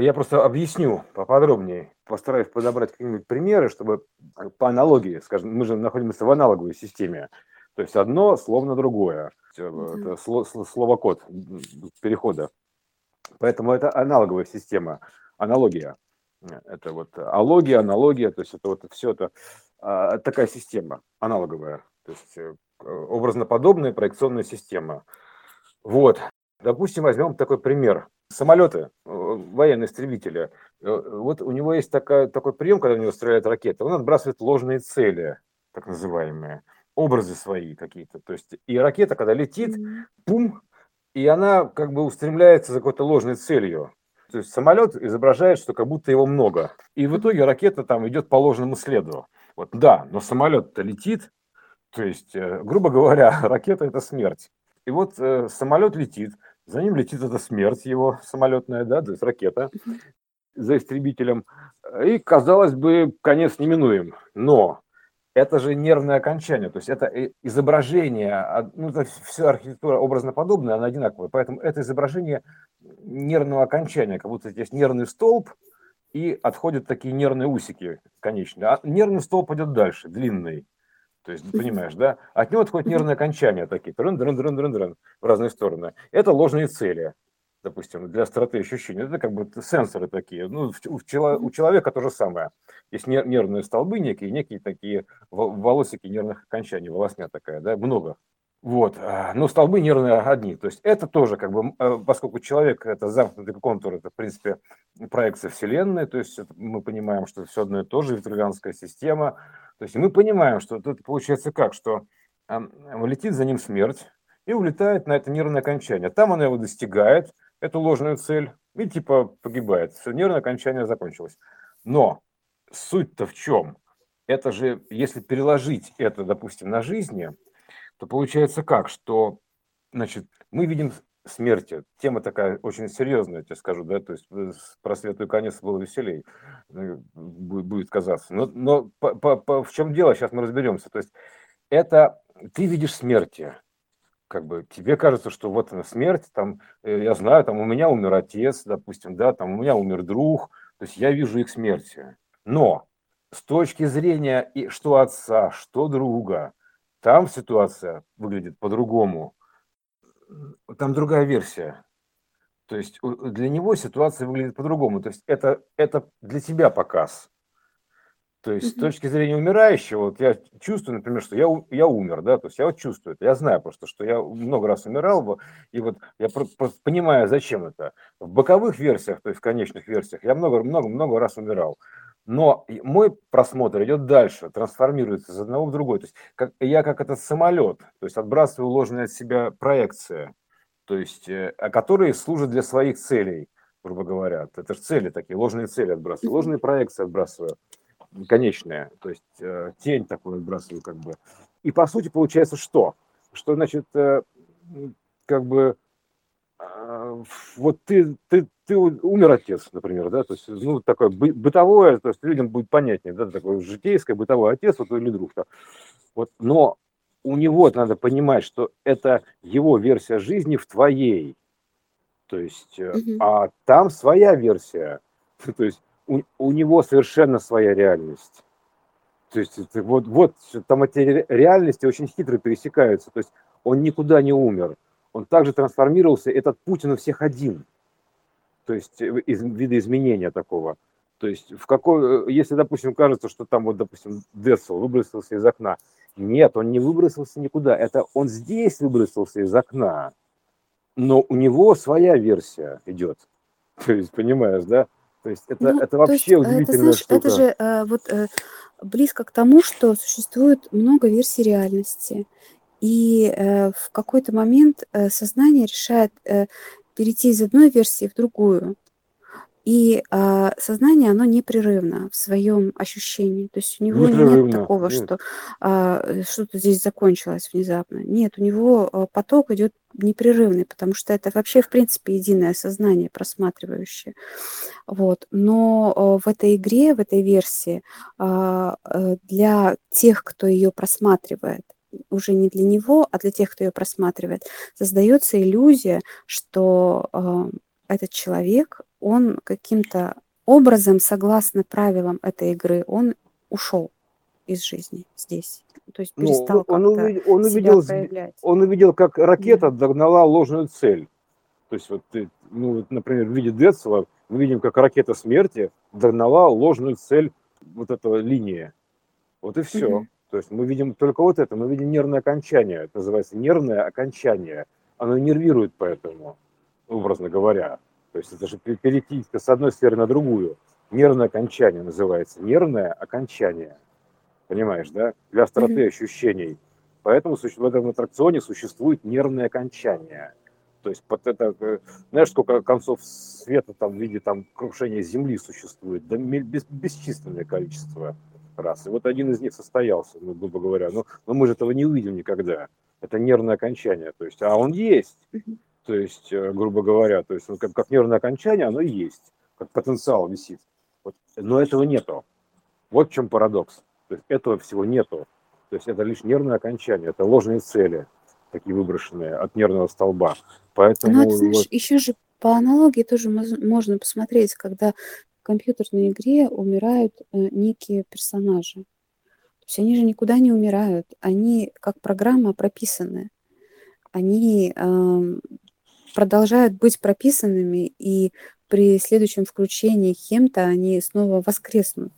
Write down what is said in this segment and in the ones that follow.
Я просто объясню поподробнее, постараюсь подобрать какие-нибудь примеры, чтобы по аналогии, скажем, мы же находимся в аналоговой системе, то есть одно словно другое, это слово-код перехода. Поэтому это аналоговая система, аналогия. Это вот алогия, аналогия, то есть это вот все это а, такая система аналоговая, то есть э, образноподобная проекционная система. Вот, допустим, возьмем такой пример. Самолеты, э, военные истребители, э, вот у него есть такая, такой прием, когда у него стреляют ракеты, он отбрасывает ложные цели, так называемые, образы свои какие-то. То есть и ракета, когда летит, пум, и она как бы устремляется за какой-то ложной целью. То есть самолет изображает, что как будто его много. И в итоге ракета там идет по ложному следу. Вот да, но самолет-то летит, то есть, э, грубо говоря, ракета это смерть. И вот э, самолет летит, за ним летит эта смерть его самолетная, да, то есть ракета за истребителем. И, казалось бы, конец неминуем. Но это же нервное окончание, то есть это изображение, ну, это все архитектура образно подобная, она одинаковая, поэтому это изображение нервного окончания, как будто здесь нервный столб, и отходят такие нервные усики конечные. А нервный столб идет дальше, длинный. То есть, понимаешь, да? От него отходят нервные окончания такие, дрын -дрын -дрын -дрын -дрын, в разные стороны. Это ложные цели, допустим, для остроты ощущений. Это как бы сенсоры такие. Ну, у человека то же самое. Есть нервные столбы некие, некие такие волосики нервных окончаний, волосня такая, да, много. Вот, а, но столбы нервные одни. То есть это тоже как бы, э, поскольку человек это замкнутый контур, это в принципе проекция Вселенной, то есть мы понимаем, что все одно и то же, витрувианская система. То есть мы понимаем, что это получается как, что летит за ним смерть и улетает на это нервное окончание. Там она его достигает, эту ложную цель, и типа погибает. Все, нервное окончание закончилось. Но суть-то в чем? Это же, если переложить это, допустим, на жизни, то получается как, что, значит, мы видим смерти. Тема такая очень серьезная, я тебе скажу, да, то есть э, про светлый конец было веселей, э, будет казаться. Но, но по, по, по, в чем дело, сейчас мы разберемся. То есть это ты видишь смерти, как бы тебе кажется, что вот она смерть, там, э, я знаю, там у меня умер отец, допустим, да, там у меня умер друг, то есть я вижу их смерти. Но с точки зрения и что отца, что друга, там ситуация выглядит по-другому. Там другая версия. То есть для него ситуация выглядит по-другому. То есть это, это для тебя показ. То есть с точки зрения умирающего, вот я чувствую, например, что я, я умер, да, то есть я вот чувствую это, я знаю просто, что я много раз умирал, и вот я просто понимаю, зачем это. В боковых версиях, то есть в конечных версиях, я много-много-много раз умирал. Но мой просмотр идет дальше, трансформируется из одного в другой. То есть как, я как этот самолет, то есть отбрасываю ложные от себя проекции, то есть, э, которые служат для своих целей, грубо говоря. Это же цели такие, ложные цели отбрасываю, ложные проекции отбрасываю, конечные, то есть э, тень такую отбрасываю как бы. И по сути получается что? Что значит, э, как бы а, вот ты, ты, ты умер отец, например, да, то есть, ну, такое бытовое, то есть людям будет понятнее, да, такое житейское, бытовой отец, вот или друг, да. вот, но у него надо понимать, что это его версия жизни в твоей, то есть, угу. а там своя версия, то есть у, у него совершенно своя реальность. То есть вот, вот там эти реальности очень хитро пересекаются. То есть он никуда не умер он также трансформировался, этот Путин у всех один, то есть э, из, видоизменения такого. То есть в какой, э, если, допустим, кажется, что там вот, допустим, Децл выбросился из окна, нет, он не выбросился никуда, это он здесь выбросился из окна, но у него своя версия идет. То есть, понимаешь, да? То есть это, ну, это вообще есть, удивительная это, знаешь, штука. Это же э, вот э, близко к тому, что существует много версий реальности. И э, в какой-то момент э, сознание решает э, перейти из одной версии в другую. И а, сознание, оно непрерывно в своем ощущении. То есть у него нет такого, нет. что а, что-то здесь закончилось внезапно. Нет, у него поток идет непрерывный, потому что это вообще, в принципе, единое сознание просматривающее. Вот. Но в этой игре, в этой версии а, для тех, кто ее просматривает, уже не для него, а для тех, кто ее просматривает, создается иллюзия, что э, этот человек, он каким-то образом, согласно правилам этой игры, он ушел из жизни здесь. То есть перестал ну, он, увидел, он, увидел, проявлять. он увидел, как ракета догнала ложную цель. То есть, вот, ну, например, в виде Децела мы видим, как ракета смерти догнала ложную цель вот этого линии. Вот и все. Mm-hmm. То есть мы видим только вот это, мы видим нервное окончание. Это называется нервное окончание. Оно нервирует поэтому, образно говоря. То есть это же перейти с одной сферы на другую. Нервное окончание называется. Нервное окончание. Понимаешь, да? Для остроты mm-hmm. ощущений. Поэтому в этом аттракционе существует нервное окончание. То есть под это, э, знаешь, сколько концов света там в виде там крушения Земли существует? Да бес, бесчисленное количество раз. И вот один из них состоялся, ну, грубо говоря. Но, но мы же этого не увидим никогда. Это нервное окончание. То есть, а он есть. То есть, э, грубо говоря, то есть, как, как нервное окончание, оно есть. Как потенциал висит. Вот. Но этого нету. Вот в чем парадокс. То есть этого всего нету. То есть это лишь нервное окончание, это ложные цели, такие выброшенные от нервного столба. Поэтому... Ну, это, знаешь, вот... еще же по аналогии тоже можно посмотреть, когда компьютерной игре умирают э, некие персонажи. То есть они же никуда не умирают, они как программа прописаны. Они э, продолжают быть прописанными, и при следующем включении кем-то они снова воскреснут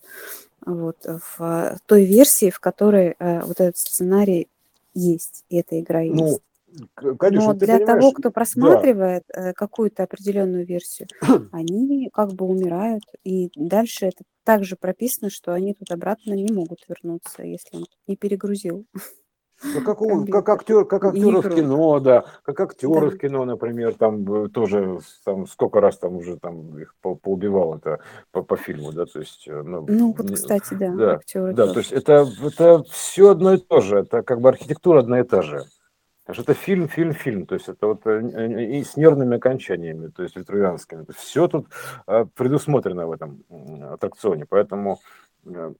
вот, в той версии, в которой э, вот этот сценарий есть, и эта игра ну, есть. Ну, конечно, Но для того, кто просматривает да. Э, какую-то определенную версию, они как бы умирают, и дальше это также прописано, что они тут обратно не могут вернуться, если он не перегрузил. Ну, как, у, как, актер, как актеры в кино, да, как актеры да. в кино, например, там э, тоже там сколько раз там уже там их по, поубивал это по, по фильму, да, то есть. Э, ну, ну вот, кстати, да, да актеры. Да, тоже. то есть это, это все одно и то же, это как бы архитектура одна и та же. Потому что это фильм, фильм, фильм, то есть это вот э, и с нервными окончаниями, то есть витрувианскими. Все тут предусмотрено в этом аттракционе, поэтому Э,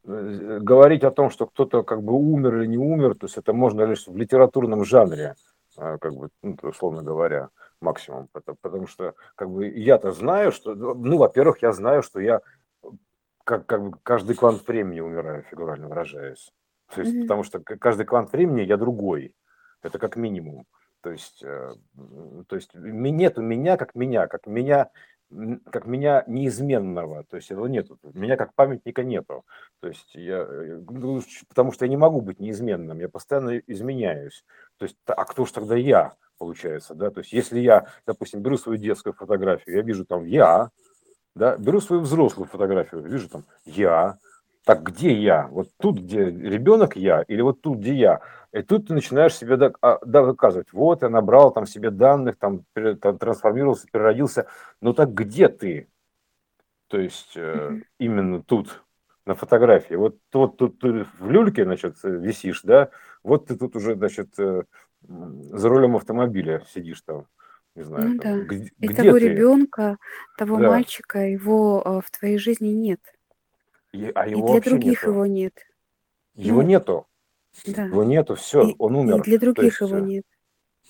говорить о том, что кто-то как бы умер или не умер, то есть это можно лишь в литературном жанре, как бы, ну, условно говоря, максимум. Потому что как бы я-то знаю, что, ну, во-первых, я знаю, что я как, как бы каждый квант времени умираю, фигурально выражаясь. То есть, mm-hmm. Потому что каждый квант времени я другой. Это как минимум. То есть, э, то есть нет у меня как меня, как меня как меня неизменного, то есть этого нету, меня как памятника нету, то есть я, э, ну, потому что я не могу быть неизменным, я постоянно изменяюсь, то есть, а кто же тогда я, получается, да, то есть если я, допустим, беру свою детскую фотографию, я вижу там я, да, беру свою взрослую фотографию, вижу там я, так где я? Вот тут, где ребенок я, или вот тут, где я? И тут ты начинаешь себе а, доказывать, вот я набрал там себе данных, там, там трансформировался, переродился. Ну так где ты? То есть э, именно тут, на фотографии. Вот, вот тут ты в люльке, значит, висишь, да, вот ты тут уже, значит, э, за рулем автомобиля сидишь там. Не знаю, ну, там, да. где, и где того ты? ребенка, того да. мальчика, его э, в твоей жизни нет. И, а его и для других нету. его нет. Его ну, нету. Да. Его нету, все, и, он умер. И для других есть, его э, нет.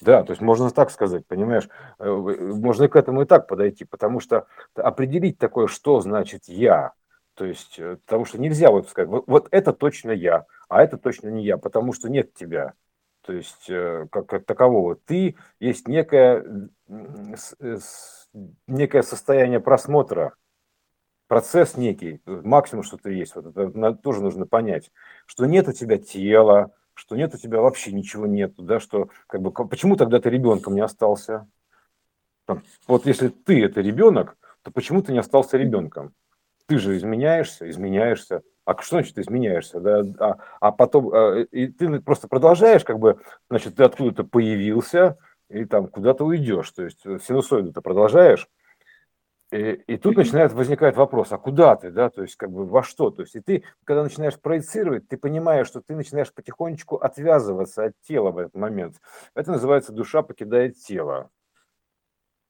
Да, то есть можно так сказать, понимаешь, э, можно к этому и так подойти, потому что определить такое, что значит я, то есть, э, потому что нельзя вот сказать, вот, вот это точно я, а это точно не я, потому что нет тебя. То есть, как, как такового. Ты есть некое, некое состояние просмотра, процесс некий, максимум что-то есть, вот это тоже нужно понять, что нет у тебя тела, что нет у тебя вообще ничего нету, да, что как бы почему тогда ты ребенком не остался? Вот если ты это ребенок, то почему ты не остался ребенком? Ты же изменяешься, изменяешься. А что значит изменяешься? Да? А, а потом а, и ты просто продолжаешь, как бы, значит, ты откуда-то появился и там куда-то уйдешь. То есть синусоиду ты продолжаешь, и, и тут начинает возникать вопрос, а куда ты, да, то есть как бы во что, то есть и ты, когда начинаешь проецировать, ты понимаешь, что ты начинаешь потихонечку отвязываться от тела в этот момент. Это называется душа покидает тело.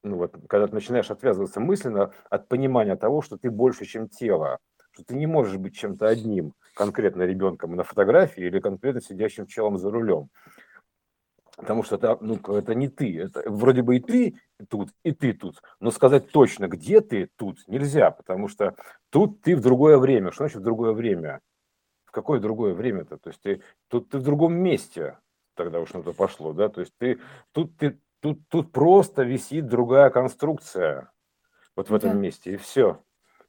Ну вот, когда ты начинаешь отвязываться мысленно от понимания того, что ты больше, чем тело, что ты не можешь быть чем-то одним, конкретно ребенком на фотографии или конкретно сидящим челом за рулем. Потому что это, ну, это не ты. Это, вроде бы и ты тут, и ты тут. Но сказать точно, где ты тут, нельзя, потому что тут ты в другое время. Что значит в другое время? В какое другое время-то? То есть ты тут ты в другом месте, тогда уж на то пошло, да? То есть ты тут ты тут тут просто висит другая конструкция вот в этом да. месте и все.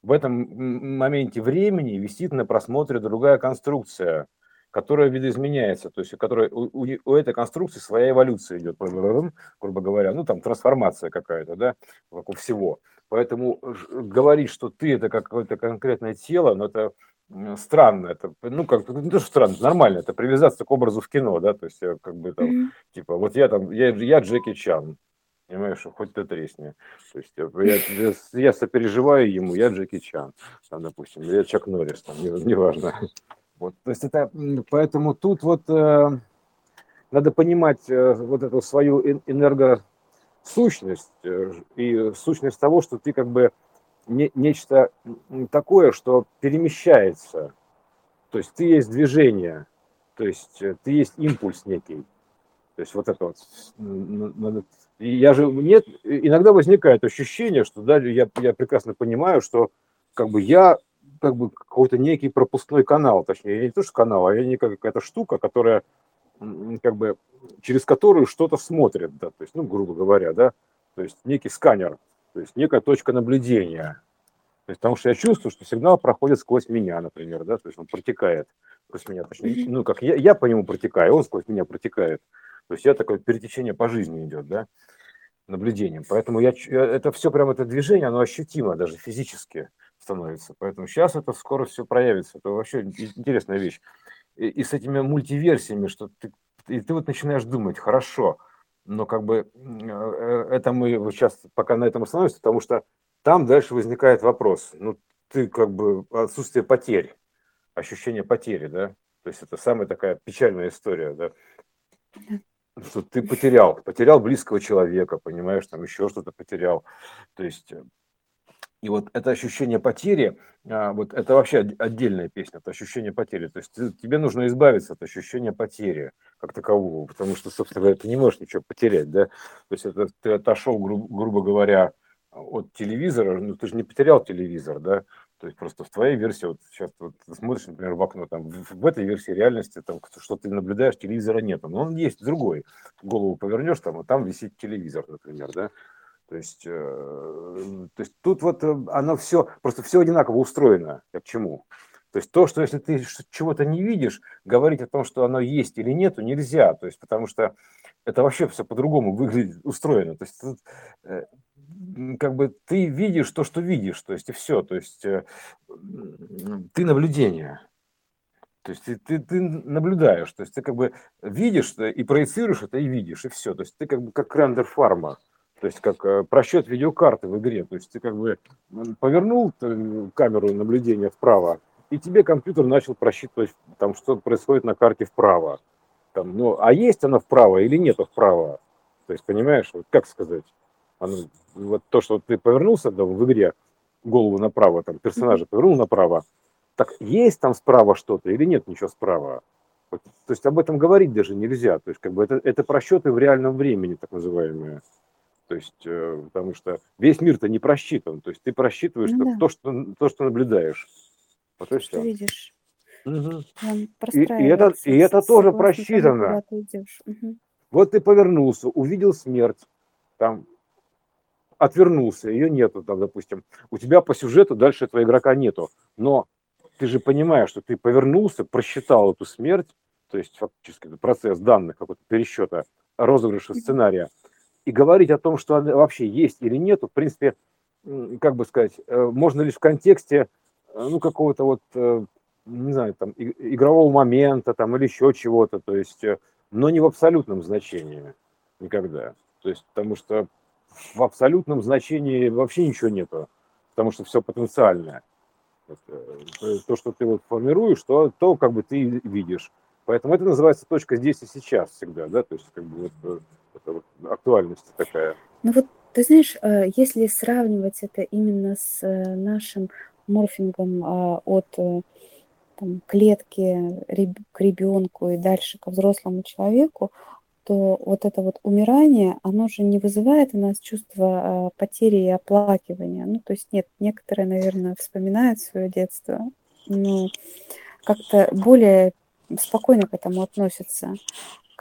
В этом моменте времени висит на просмотре другая конструкция которая видоизменяется, то есть у, которой, у, у этой конструкции своя эволюция идет, грубо говоря, ну там трансформация какая-то, да, как у всего. Поэтому говорить, что ты это какое-то конкретное тело, ну это странно, это, ну как, не то, что странно, нормально, это привязаться к образу в кино, да, то есть как бы там, mm-hmm. типа, вот я там, я, я Джеки Чан, понимаешь, хоть ты тресни. То есть я, я, я сопереживаю ему, я Джеки Чан, там, допустим, я Чак Норрис, там, неважно. Не вот, то есть это, поэтому тут вот э, надо понимать э, вот эту свою энергосущность э, и сущность того, что ты как бы не, нечто такое, что перемещается. То есть ты есть движение, то есть э, ты есть импульс некий. То есть вот это вот. Я же нет, иногда возникает ощущение, что да, я, я прекрасно понимаю, что как бы я как бы какой-то некий пропускной канал, точнее, не то, что канал, а не какая-то штука, которая как бы через которую что-то смотрит, да, то есть, ну, грубо говоря, да, то есть некий сканер, то есть некая точка наблюдения. То есть, потому что я чувствую, что сигнал проходит сквозь меня, например, да, то есть он протекает сквозь меня, точнее, ну, как я, я по нему протекаю, он сквозь меня протекает. То есть я такое перетечение по жизни идет, да, наблюдением. Поэтому я, это все прям это движение, оно ощутимо даже физически становится. Поэтому сейчас это скоро все проявится. Это вообще интересная вещь. И, и с этими мультиверсиями, что ты, и ты вот начинаешь думать, хорошо, но как бы э, это мы вот сейчас пока на этом остановимся, потому что там дальше возникает вопрос. Ну, ты как бы отсутствие потерь, ощущение потери, да? То есть это самая такая печальная история, да? Что ты потерял, потерял близкого человека, понимаешь, там еще что-то потерял. То есть э, и вот это ощущение потери, а, вот это вообще отдельная песня, это ощущение потери. То есть тебе нужно избавиться от ощущения потери как такового, потому что, собственно говоря, ты не можешь ничего потерять, да. То есть это ты отошел, гру- грубо говоря, от телевизора, ну ты же не потерял телевизор, да, то есть просто в твоей версии, вот сейчас вот смотришь, например, в окно, там в, в этой версии реальности, там, что ты наблюдаешь, телевизора нет, но он есть другой. Голову повернешь, там, а там висит телевизор, например, да. То есть, э, то есть тут вот э, оно все, просто все одинаково устроено. Я к чему? То есть то, что если ты чего-то не видишь, говорить о том, что оно есть или нету, нельзя. То есть потому что это вообще все по-другому выглядит, устроено. То есть тут, э, как бы ты видишь то, что видишь, то есть и все. То есть ты наблюдение. То есть ты, ты, ты наблюдаешь, то есть ты как бы видишь и проецируешь это и видишь, и все. То есть ты как бы как рендер фарма. То есть как э, просчет видеокарты в игре. То есть ты как бы повернул э, камеру наблюдения вправо, и тебе компьютер начал просчитывать, там, что происходит на карте вправо. Там, ну, а есть она вправо или нет вправо? То есть, понимаешь, вот как сказать? Оно, вот то, что ты повернулся да, в игре, голову направо, там, персонажа повернул направо, так есть там справа что-то или нет ничего справа? Вот, то есть об этом говорить даже нельзя. То есть как бы это, это просчеты в реальном времени, так называемые. То есть, э, потому что весь мир-то не просчитан. То есть ты просчитываешь ну, да. то, что, то, что наблюдаешь. Вот и все. видишь. Угу. И, и это, и это тоже просчитано. Угу. Вот ты повернулся, увидел смерть, там отвернулся, ее нету, там, допустим. У тебя по сюжету дальше этого игрока нету. Но ты же понимаешь, что ты повернулся, просчитал эту смерть, то есть фактически процесс данных, какой-то пересчета розыгрыша сценария и говорить о том, что она вообще есть или нет, в принципе, как бы сказать, э, можно лишь в контексте, э, ну, какого-то вот, э, не знаю, там, игрового момента, там, или еще чего-то, то есть, но не в абсолютном значении никогда. То есть, потому что в абсолютном значении вообще ничего нету, потому что все потенциальное. То, что ты вот формируешь, то, то как бы ты видишь. Поэтому это называется точка здесь и сейчас всегда, да, то есть как бы вот это вот актуальность такая. Ну вот, ты знаешь, э, если сравнивать это именно с э, нашим морфингом а, от э, там, клетки к ребенку и дальше ко взрослому человеку, то вот это вот умирание, оно же не вызывает у нас чувство э, потери и оплакивания. Ну, то есть нет, некоторые, наверное, вспоминают свое детство, но как-то более спокойно к этому относятся,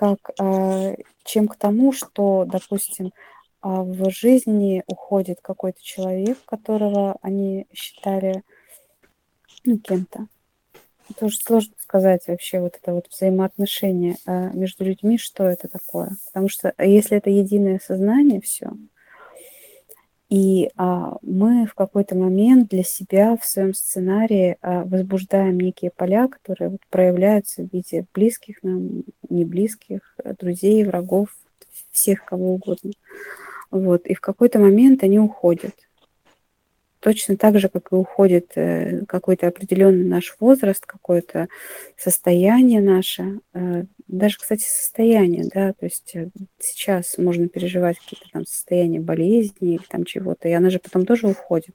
как, э, чем к тому, что, допустим, а, в жизни уходит какой-то человек, которого они считали ну, кем-то. Тоже сложно сказать вообще вот это вот взаимоотношение а, между людьми, что это такое. Потому что если это единое сознание, все, и а, мы в какой-то момент для себя в своем сценарии а, возбуждаем некие поля, которые вот проявляются в виде близких нам, не близких, друзей, врагов, всех кого угодно. Вот, и в какой-то момент они уходят точно так же, как и уходит э, какой-то определенный наш возраст, какое-то состояние наше, э, даже, кстати, состояние, да, то есть э, сейчас можно переживать какие-то там состояния болезни или там чего-то, и она же потом тоже уходит,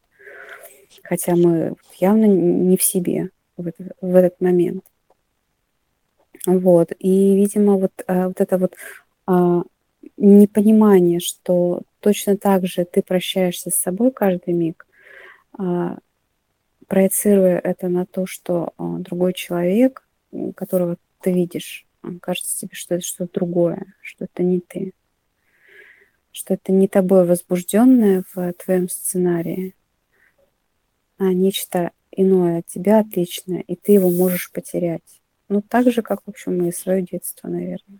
хотя мы явно не в себе в этот, в этот момент. Вот, и, видимо, вот, вот это вот а, непонимание, что точно так же ты прощаешься с собой каждый миг, проецируя это на то, что а, другой человек, которого ты видишь, кажется тебе, что это что-то другое, что это не ты, что это не тобой возбужденное в твоем сценарии, а нечто иное от тебя отличное, и ты его можешь потерять. Ну, так же, как, в общем, и свое детство, наверное.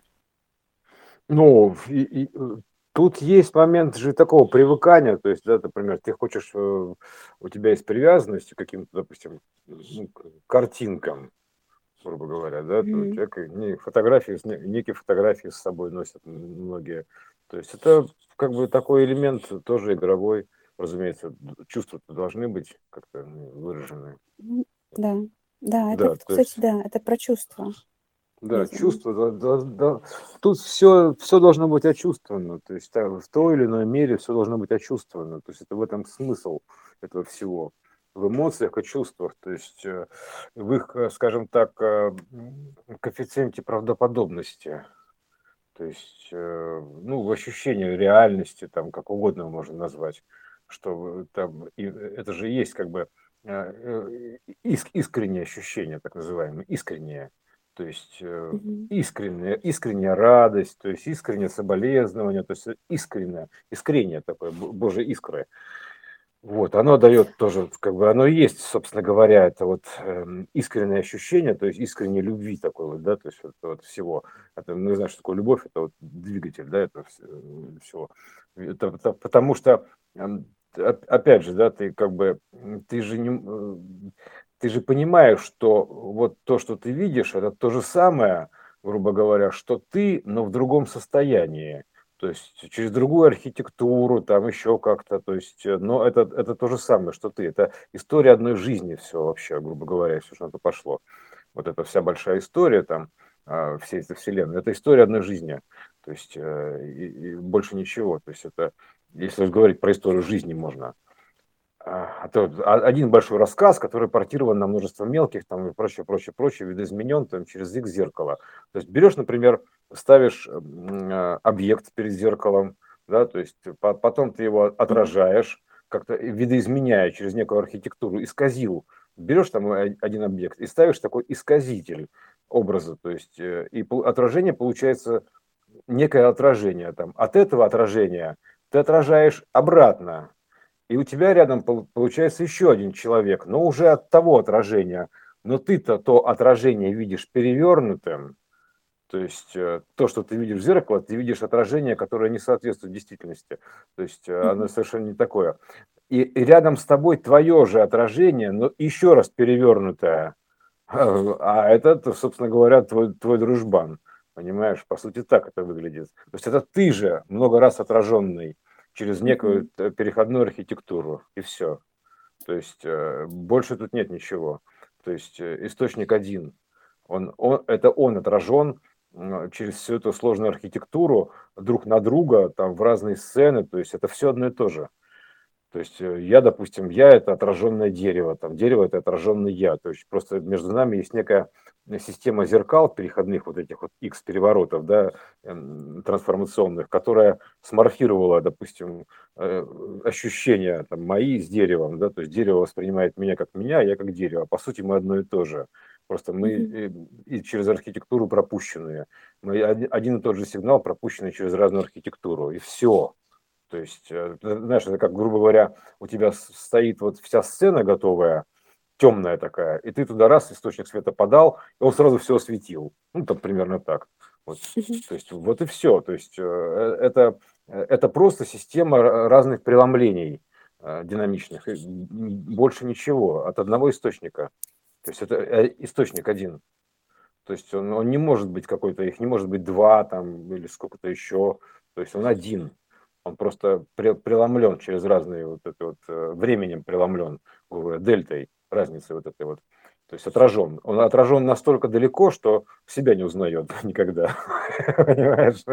Ну, и, и, Тут есть момент же такого привыкания, то есть, да, например, ты хочешь, э, у тебя есть привязанность к каким-то, допустим, ну, картинкам, грубо говоря, да, mm-hmm. человек не, фотографии, некие фотографии с собой носят многие. То есть это как бы такой элемент тоже игровой, разумеется, чувства должны быть как-то выражены. Да, да, это, да, кстати, есть... да, это про чувства. Да, чувство, да, да, да. Тут все, все должно быть очувствовано, то есть так, в той или иной мере все должно быть очувствовано, то есть это в этом смысл этого всего, в эмоциях и чувствах, то есть э, в их, э, скажем так, э, коэффициенте правдоподобности, то есть, ну, в ощущении реальности, там, как угодно можно назвать, что там, и это же есть как бы искреннее ощущение, так называемое, искреннее, то есть э, искренняя, искренняя радость, то есть искреннее соболезнование, то есть искреннее, искреннее такое, Божье искры. Вот, оно дает тоже, как бы, оно есть, собственно говоря, это вот э, искреннее ощущение, то есть искренней любви такой вот, да, то есть вот, вот всего. Это, ну, знаешь, что такое любовь, это вот двигатель, да, это всего. Это, это, потому что, опять же, да, ты как бы, ты же не, э, ты же понимаешь, что вот то, что ты видишь, это то же самое, грубо говоря, что ты, но в другом состоянии. То есть через другую архитектуру, там еще как-то, то есть, э, но это, это то же самое, что ты. Это история одной жизни все вообще, грубо говоря, все, что на то пошло. Вот эта вся большая история там, а, всей этой вселенной, это история одной жизни. То есть э, и, и больше ничего. То есть это, если говорить про историю жизни можно – это один большой рассказ, который портирован на множество мелких там и прочее, прочее, прочее, видоизменен там через X зеркало. То есть берешь, например, ставишь а, объект перед зеркалом, да, то есть потом ты его отражаешь, как-то видоизменяя через некую архитектуру, исказил. Берешь там один объект и ставишь такой исказитель образа, то есть э, и отражение получается некое отражение там. От этого отражения ты отражаешь обратно и у тебя рядом получается еще один человек, но уже от того отражения. Но ты-то то отражение видишь перевернутым, то есть э, то, что ты видишь в зеркало, ты видишь отражение, которое не соответствует действительности. То есть mm-hmm. оно совершенно не такое. И, и рядом с тобой твое же отражение, но еще раз перевернутое. А это, собственно говоря, твой, твой дружбан. Понимаешь, по сути так это выглядит. То есть это ты же много раз отраженный через некую переходную архитектуру, и все. То есть э, больше тут нет ничего. То есть э, источник один. Он, он, это он отражен через всю эту сложную архитектуру друг на друга, там в разные сцены, то есть это все одно и то же. То есть э, я, допустим, я это отраженное дерево, там дерево это отраженный я. То есть просто между нами есть некая система зеркал переходных вот этих вот X переворотов, да, эм, трансформационных, которая сморфировала, допустим, э, ощущения там, мои с деревом, да, то есть дерево воспринимает меня как меня, а я как дерево. По сути мы одно и то же. Просто мы mm-hmm. и через архитектуру пропущенные. Мы один и тот же сигнал пропущенный через разную архитектуру. И все. То есть, э, знаешь, это как, грубо говоря, у тебя стоит вот вся сцена готовая, темная такая, и ты туда раз источник света подал, и он сразу все осветил. Ну, там примерно так. Вот, то есть, вот и все. То есть, э, это, это просто система разных преломлений э, динамичных, больше ничего, от одного источника. То есть, это источник один. То есть, он, он не может быть какой-то, их не может быть два там или сколько-то еще. То есть, он один он просто преломлен через разные вот это вот э, временем преломлен, дельтой, разницей вот этой вот. То есть отражен. Он отражен настолько далеко, что себя не узнает никогда. Понимаешь?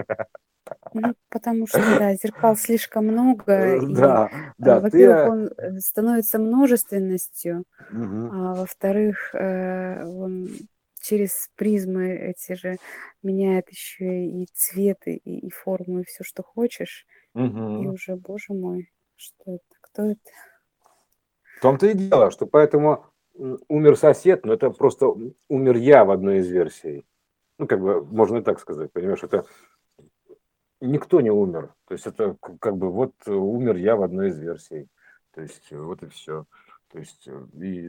Ну, потому что, да, зеркал слишком много. Да, и, да. Во-первых, ты... он э, становится множественностью, угу. а во-вторых, э, он через призмы эти же меняет еще и цветы, и, и форму, и все, что хочешь. И уже, боже мой, что это, кто это? В том-то и дело, что поэтому умер сосед, но это просто умер я в одной из версий. Ну, как бы, можно и так сказать, понимаешь, это никто не умер. То есть это как бы вот умер я в одной из версий. То есть вот и все. То есть, и,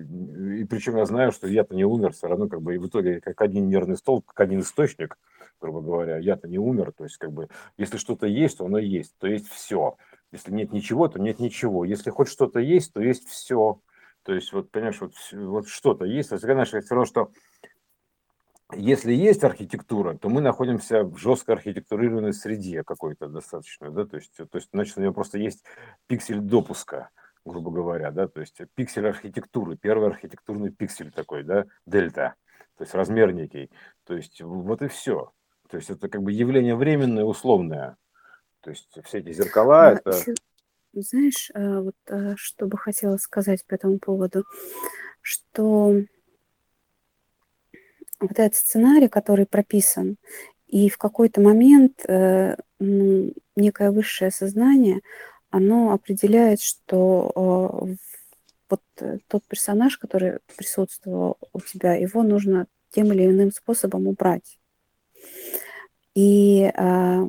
и причем я знаю, что я-то не умер, все равно как бы и в итоге как один нервный столб, как один источник – грубо говоря, я-то не умер, то есть как бы, если что-то есть, то оно есть, то есть все. Если нет ничего, то нет ничего. Если хоть что-то есть, то есть все. То есть вот, понимаешь, вот, вот что-то есть. То есть, конечно, все равно, что если есть архитектура, то мы находимся в жестко архитектурированной среде какой-то достаточно, да, то есть, то есть, значит, у него просто есть пиксель допуска, грубо говоря, да, то есть пиксель архитектуры, первый архитектурный пиксель такой, да, дельта, то есть размер некий, то есть вот и все. То есть это как бы явление временное, условное. То есть все эти зеркала, это... Знаешь, э, вот э, что бы хотела сказать по этому поводу, что вот этот сценарий, который прописан, и в какой-то момент э, ну, некое высшее сознание, оно определяет, что вот тот персонаж, который присутствовал у тебя, его нужно тем или иным способом убрать. И а,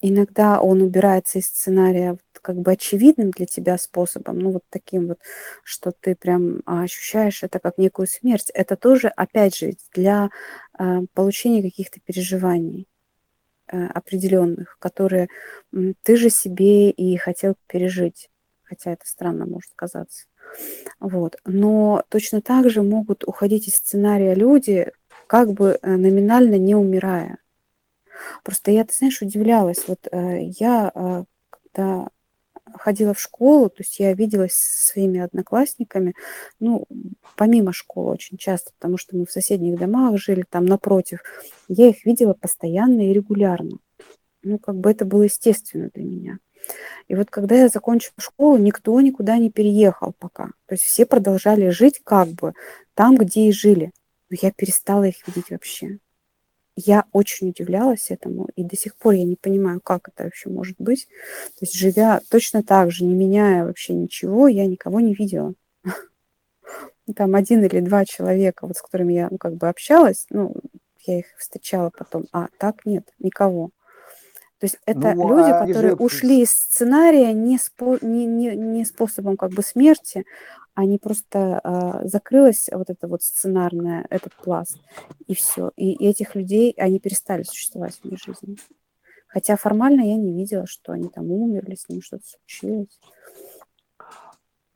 иногда он убирается из сценария вот, как бы очевидным для тебя способом, ну вот таким вот, что ты прям ощущаешь это как некую смерть. Это тоже, опять же, для а, получения каких-то переживаний а, определенных, которые ты же себе и хотел пережить, хотя это странно может казаться. Вот. Но точно так же могут уходить из сценария люди, как бы э, номинально не умирая. Просто я, ты знаешь, удивлялась. Вот э, я, э, когда ходила в школу, то есть я виделась со своими одноклассниками, ну, помимо школы очень часто, потому что мы в соседних домах жили, там напротив, я их видела постоянно и регулярно. Ну, как бы это было естественно для меня. И вот когда я закончила школу, никто никуда не переехал пока. То есть все продолжали жить как бы там, где и жили. Но я перестала их видеть вообще я очень удивлялась этому, и до сих пор я не понимаю, как это вообще может быть. То есть, живя точно так же, не меняя вообще ничего, я никого не видела. Там один или два человека, вот с которыми я ну, как бы общалась, ну, я их встречала потом, а так нет, никого. То есть это ну, люди, а которые ушли из сценария не, спо... не, не, не способом как бы смерти, они просто э, закрылась вот это вот сценарное, этот пласт, и все. И, и этих людей, они перестали существовать в моей жизни. Хотя формально я не видела, что они там умерли, с ним что-то случилось.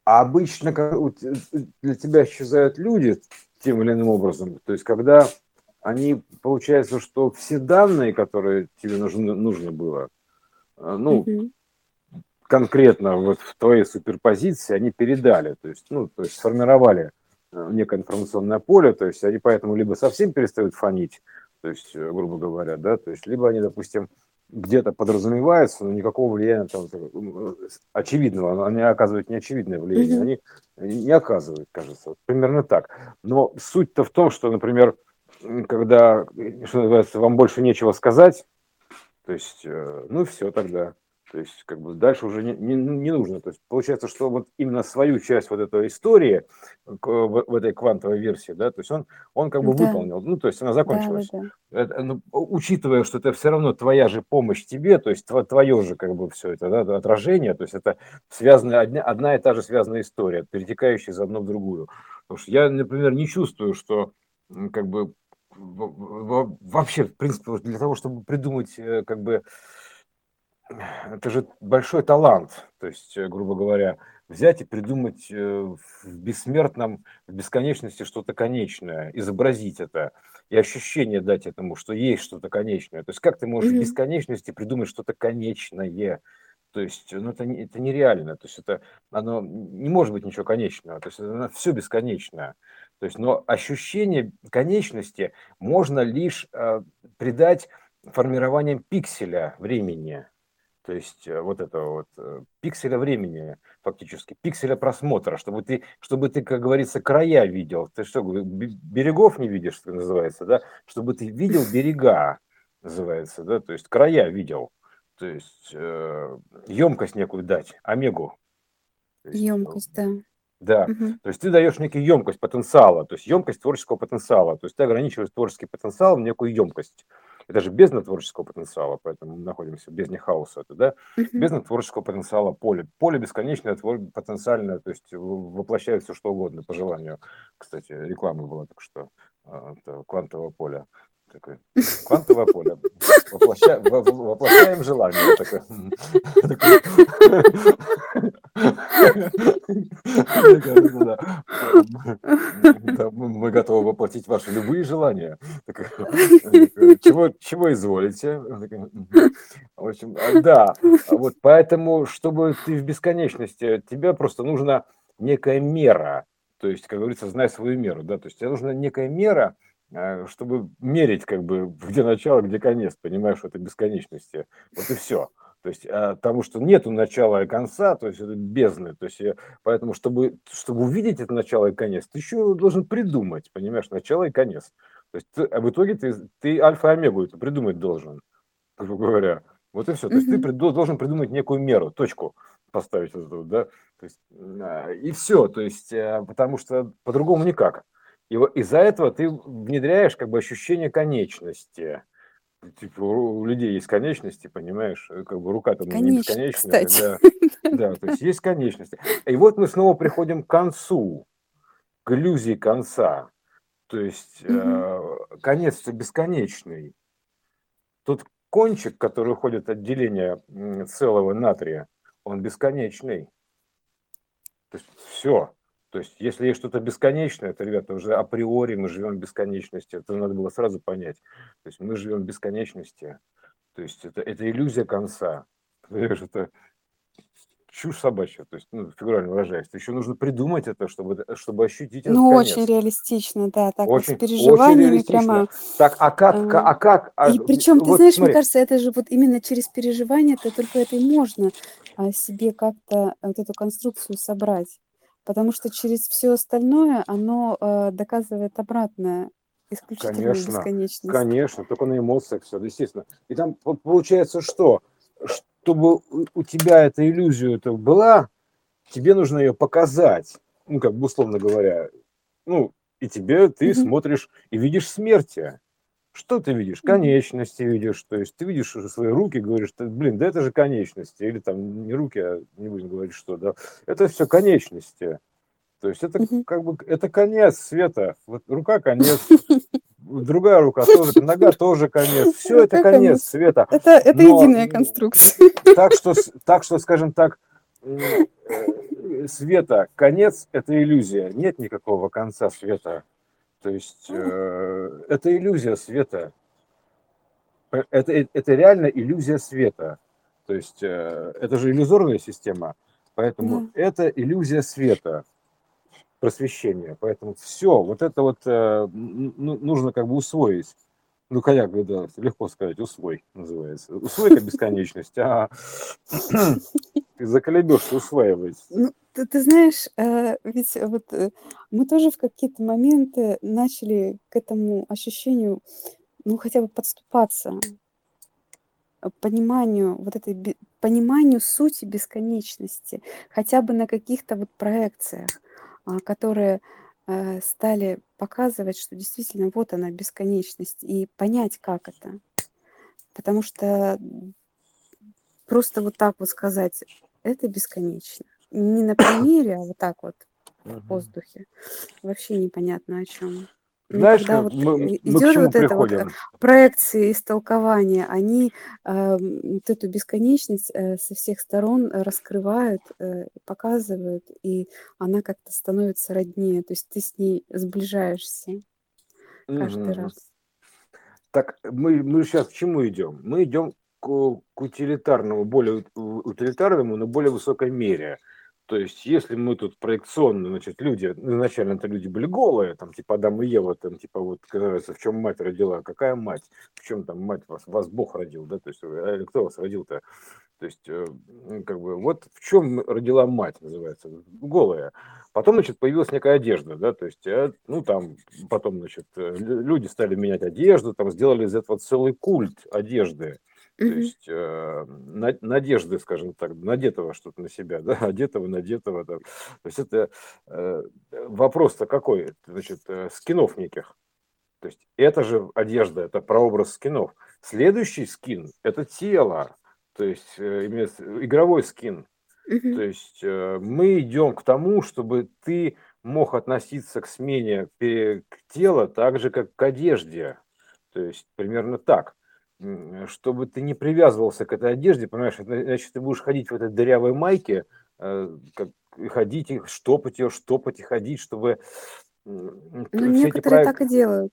А обычно для тебя исчезают люди тем или иным образом. То есть, когда они, получается, что все данные, которые тебе нужны, нужно было, э, ну, угу конкретно вот в твоей суперпозиции они передали, то есть, ну, то есть сформировали э, некое информационное поле, то есть они поэтому либо совсем перестают фонить, то есть, э, грубо говоря, да, то есть, либо они, допустим, где-то подразумевается, но никакого влияния там, очевидного, они оказывают неочевидное влияние, они не оказывают, кажется. Вот примерно так. Но суть-то в том, что, например, когда, что называется, вам больше нечего сказать, то есть, э, ну все тогда. То есть, как бы дальше уже не, не, не нужно. То есть, получается, что вот именно свою часть вот этой истории в, в этой квантовой версии, да, то есть он, он как бы да. выполнил, ну, то есть она закончилась. Да, да. Это, ну, учитывая, что это все равно твоя же помощь тебе, то есть твое же как бы все это, да, отражение, то есть это связанная, одна, одна и та же связанная история, перетекающая из одной в другую. Потому что я, например, не чувствую, что как бы вообще, в принципе, для того, чтобы придумать э, как бы это же большой талант, то есть, э, грубо говоря, взять и придумать э, в бессмертном, в бесконечности что-то конечное, изобразить это и ощущение дать этому, что есть что-то конечное. То есть как ты можешь mm-hmm. в бесконечности придумать что-то конечное? То есть, ну, это, это нереально. То есть, это, оно не может быть ничего конечного. То есть, оно все бесконечное. То есть, но ощущение конечности можно лишь э, придать формированием пикселя времени. То есть э, вот это вот э, пикселя времени фактически, пикселя просмотра, чтобы ты, чтобы ты, как говорится, края видел. Ты что, берегов не видишь, что называется, да? Чтобы ты видел берега, называется, да? То есть края видел. То есть э, емкость некую дать, омегу. емкость, да. Да, угу. то есть ты даешь некий емкость потенциала, то есть емкость творческого потенциала, то есть ты ограничиваешь творческий потенциал в некую емкость. Это же бездна творческого потенциала, поэтому мы находимся в бездне хаоса. Это, да? Бездна творческого потенциала поле. Поле бесконечное, твор... потенциальное, то есть воплощает все что угодно по желанию. Кстати, реклама была так что а, это квантового поля. Такое, квантовое поле. Воплоща, воплощаем желание. Такое. Мы готовы воплотить ваши любые желания. Чего, чего изволите? В общем, да. Вот поэтому, чтобы ты в бесконечности, тебе просто нужна некая мера. То есть, как говорится, знай свою меру. Да? То есть, тебе нужна некая мера, а, чтобы мерить, как бы, где начало, где конец, понимаешь, это бесконечности. Вот и все. То есть, а, потому что нету начала и конца, то есть это бездны. То есть, поэтому, чтобы, чтобы увидеть это начало и конец, ты еще должен придумать, понимаешь, начало и конец. То есть, ты, а в итоге ты, ты альфа и омегу это придумать должен, грубо говоря. Вот и все. То есть, ты должен придумать некую меру, точку поставить, да, то есть, и все. То есть, потому что по-другому никак. И из-за этого ты внедряешь как бы ощущение конечности. Типа у людей есть конечности, понимаешь, э, как бы рука там не бесконечная. Да, да, то есть есть конечности. И вот мы снова приходим к концу, к иллюзии конца. То есть угу. э, конец бесконечный. Тот кончик, который уходит от деления целого натрия, он бесконечный. То есть все. То есть, если есть что-то бесконечное, то, ребята, уже априори мы живем в бесконечности. Это надо было сразу понять. То есть, мы живем в бесконечности. То есть, это, это иллюзия конца. Понимаешь, это чушь собачья, то есть, ну, фигурально выражаясь. Еще нужно придумать это, чтобы, чтобы ощутить это. Ну, очень реалистично, да, так очень, вот с переживаниями прямо. Так, а как, а, а как? А, и причем, вот, ты знаешь, смотри. мне кажется, это же вот именно через переживания, то только это и можно а, себе как-то вот эту конструкцию собрать потому что через все остальное оно э, доказывает обратное, исключительно Конечно, бесконечность. конечно, только на эмоциях все, естественно. И там получается что? Чтобы у тебя эта иллюзия это была, тебе нужно ее показать, ну, как бы условно говоря. Ну, и тебе ты угу. смотришь и видишь смерти. Что ты видишь? Конечности видишь, то есть ты видишь уже свои руки, говоришь, блин, да это же конечности, или там не руки, а не будем говорить что, да, это все конечности. То есть это угу. как бы это конец света. Вот рука конец, другая рука тоже, нога тоже конец. Все это конец света. Это, это Но, единая конструкция. Так что, так что, скажем так, э, света конец – это иллюзия. Нет никакого конца света. То есть э, это иллюзия света. Это, это реально иллюзия света. То есть э, это же иллюзорная система, поэтому да. это иллюзия света, просвещения. Поэтому все, вот это вот э, ну, нужно как бы усвоить. Ну, бы, да, легко сказать, усвой называется. Усвойка бесконечность, а ты заколебешься усваивать. Ну, ты, ты знаешь, э, ведь вот э, мы тоже в какие-то моменты начали к этому ощущению, ну, хотя бы подступаться, э, пониманию вот этой, пониманию сути бесконечности, хотя бы на каких-то вот проекциях, а, которые стали показывать, что действительно вот она бесконечность, и понять, как это. Потому что просто вот так вот сказать, это бесконечно. Не на примере, а вот так вот в воздухе. Вообще непонятно о чем. Ну, Знаешь, когда вот мы, идет мы вот это вот э, проекции истолкования, они э, вот эту бесконечность э, со всех сторон раскрывают, э, показывают, и она как-то становится роднее. То есть ты с ней сближаешься каждый угу. раз. Так мы, мы сейчас к чему идем? Мы идем к, к утилитарному, более утилитарному, но более высокой мере. То есть, если мы тут проекционно, значит, люди, изначально это люди были голые, там, типа Адам и Ева, там, типа, вот, кажется, в чем мать родила, какая мать, в чем там мать вас, вас Бог родил, да, то есть, а кто вас родил-то? То есть, э, как бы, вот в чем родила мать, называется, голая. Потом, значит, появилась некая одежда, да, то есть, ну, там, потом, значит, люди стали менять одежду, там, сделали из этого целый культ одежды, то есть э, надежды, скажем так, надетого что-то на себя, да, одетого, надетого. Да. То есть это э, вопрос-то какой? Значит, э, скинов неких. То есть это же одежда, это прообраз скинов. Следующий скин – это тело, то есть э, игровой скин. То есть э, мы идем к тому, чтобы ты мог относиться к смене к тела так же, как к одежде. То есть примерно так чтобы ты не привязывался к этой одежде, понимаешь, значит, ты будешь ходить в этой дырявой майке, э, как, ходить, и штопать ее, штопать и ходить, чтобы... Ну, некоторые так и делают.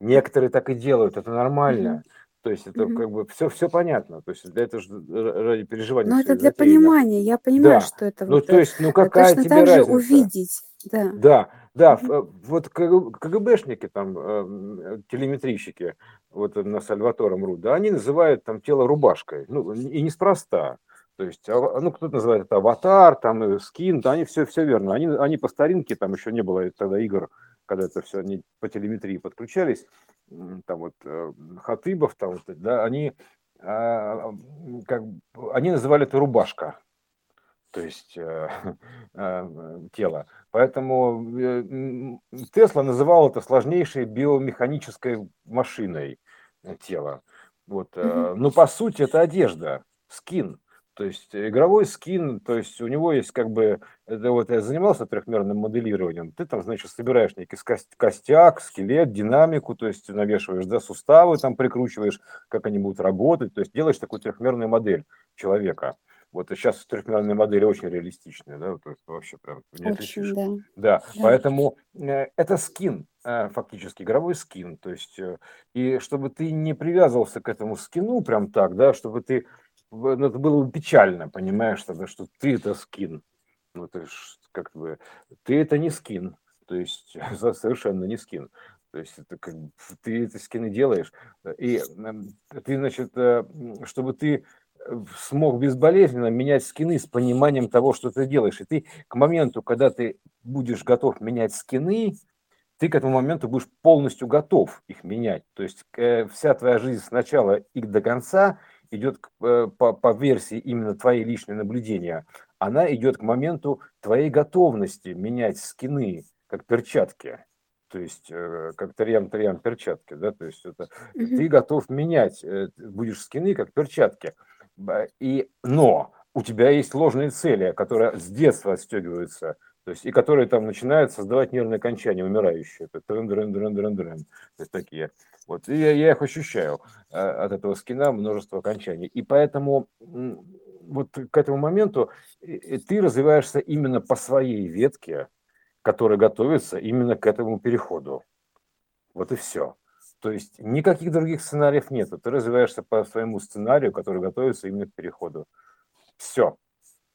Некоторые так и делают, это нормально. Угу. То есть это угу. как бы все, все понятно. То есть для этого же ради переживания. Но это для понимания. Я понимаю, да. что это. Ну, вот, то есть, ну какая точно тебе так разница? же увидеть. Да. Да, да. Угу. Вот КГБшники там, э, телеметрийщики, вот на Сальватором Ру, да, они называют там тело рубашкой. Ну, и неспроста. То есть, ну, кто-то называет это аватар, там, скин, да, они все, все верно. Они, они по старинке, там еще не было тогда игр, когда это все они по телеметрии подключались, там вот э, Хатыбов, там, вот, да, они, а, как, они называли это рубашка, то есть э, э, тело. Поэтому э, Тесла называл это сложнейшей биомеханической машиной э, тела. Вот. Э, но по сути это одежда, скин. То есть игровой скин, то есть у него есть как бы, это вот я занимался трехмерным моделированием, ты там, значит, собираешь некий костяк, скелет, динамику, то есть навешиваешь, да, суставы там прикручиваешь, как они будут работать, то есть делаешь такую трехмерную модель человека. Вот сейчас трехмерные модели очень реалистичные, да, то есть вообще прям не отличишь. Да. да. да, поэтому э, это скин, э, фактически игровой скин, то есть э, и чтобы ты не привязывался к этому скину прям так, да, чтобы ты, ну, это было бы печально, понимаешь, тогда, что ты это скин, ну ты ж как бы, ты это не скин, то есть совершенно не скин. То есть это как ты эти скины делаешь, и эм, ты, значит, чтобы ты смог безболезненно менять скины с пониманием того, что ты делаешь. И ты к моменту, когда ты будешь готов менять скины, ты к этому моменту будешь полностью готов их менять. То есть э, вся твоя жизнь с начала и до конца идет э, по, по версии именно твоей личной наблюдения. Она идет к моменту твоей готовности менять скины, как перчатки. То есть э, как тарьям-тарьям перчатки, да, то есть это mm-hmm. ты готов менять, будешь скины как перчатки. И, но у тебя есть ложные цели, которые с детства отстегиваются, то есть, и которые там начинают создавать нервные окончания, умирающие. Это трен дрен дрен дрен дрен То есть такие. Вот, и я, я их ощущаю э, от этого скина множество окончаний. И поэтому вот к этому моменту ты развиваешься именно по своей ветке, которая готовится именно к этому переходу. Вот и все. То есть никаких других сценариев нет. Ты развиваешься по своему сценарию, который готовится именно к переходу. Все.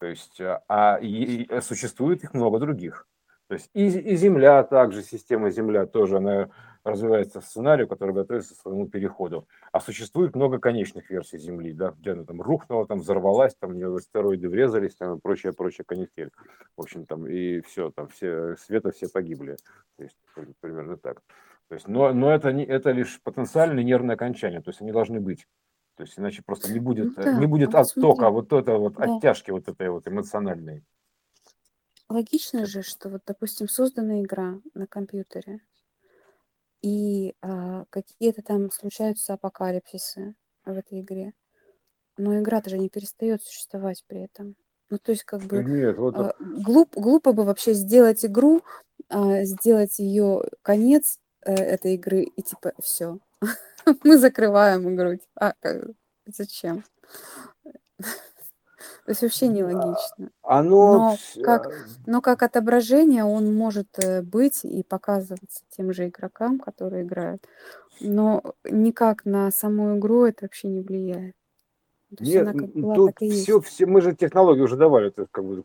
То есть, а, а и, и существует их много других. То есть и, и Земля также, система Земля тоже, она развивается сценарий, который готовится к своему переходу. А существует много конечных версий Земли, да, где она там рухнула, там взорвалась, там у нее астероиды врезались, там и прочее, прочее, канитель. В общем, там и все, там все, света все погибли. То есть, примерно так. То есть, но, но это, не, это лишь потенциальное нервное окончание, то есть они должны быть. То есть иначе просто не будет, ну, да, не будет оттока, смотри. вот это вот да. оттяжки вот этой вот эмоциональной. Логично же, что вот, допустим, создана игра на компьютере, и а, какие-то там случаются апокалипсисы в этой игре. Но игра-то же не перестает существовать при этом. Ну, то есть, как бы Нет, вот... а, глуп, глупо бы вообще сделать игру, а, сделать ее конец э, этой игры, и типа все. Мы закрываем игру. А, зачем? То есть вообще нелогично. Оно... Но как, но как отображение он может э, быть и показываться тем же игрокам, которые играют. Но никак на саму игру это вообще не влияет. То есть Нет, она как была, тут так и есть. все, все, мы же технологии уже давали, это как бы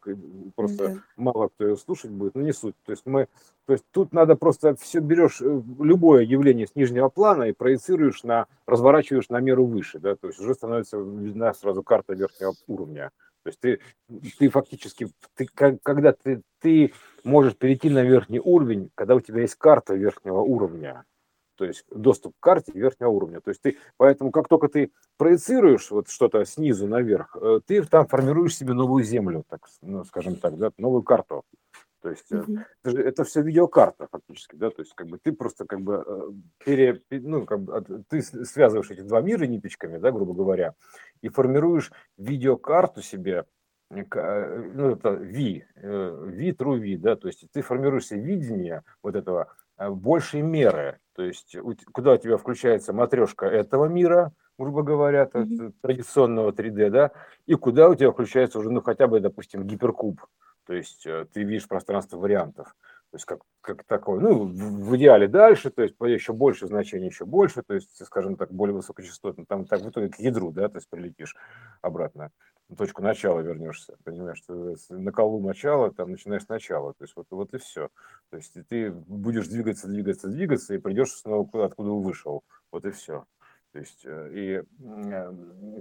просто да. мало кто ее слушать будет, но не суть. То есть мы, то есть тут надо просто все берешь э, любое явление с нижнего плана и проецируешь на, разворачиваешь на меру выше, да, то есть уже становится видна сразу карта верхнего уровня. То есть ты, ты фактически, ты, когда ты, ты можешь перейти на верхний уровень, когда у тебя есть карта верхнего уровня, то есть доступ к карте верхнего уровня. То есть ты, поэтому как только ты проецируешь вот что-то снизу наверх, э, ты там формируешь себе новую землю, так, ну, скажем так, да, новую карту. То есть mm-hmm. это, же, это все видеокарта фактически, да, то есть как бы ты просто как бы э, пере, ну как бы ты связываешь эти два мира ниточками, да, грубо говоря, и формируешь видеокарту себе, ну это V, V true V, да, то есть ты формируешь себе видение вот этого большей меры, то есть куда у тебя включается матрешка этого мира, грубо говоря, mm-hmm. традиционного 3D, да, и куда у тебя включается уже, ну хотя бы, допустим, гиперкуб, то есть э, ты видишь пространство вариантов. То есть как, как такое, ну, в идеале дальше, то есть еще больше значений, еще больше, то есть, скажем так, более высокочастотно, там так в итоге к ядру, да, то есть прилетишь обратно, на точку начала вернешься, понимаешь, что на колу начала, там начинаешь сначала, то есть вот, вот и все. То есть ты будешь двигаться, двигаться, двигаться, и придешь снова откуда вышел, вот и все. То есть, э, и э,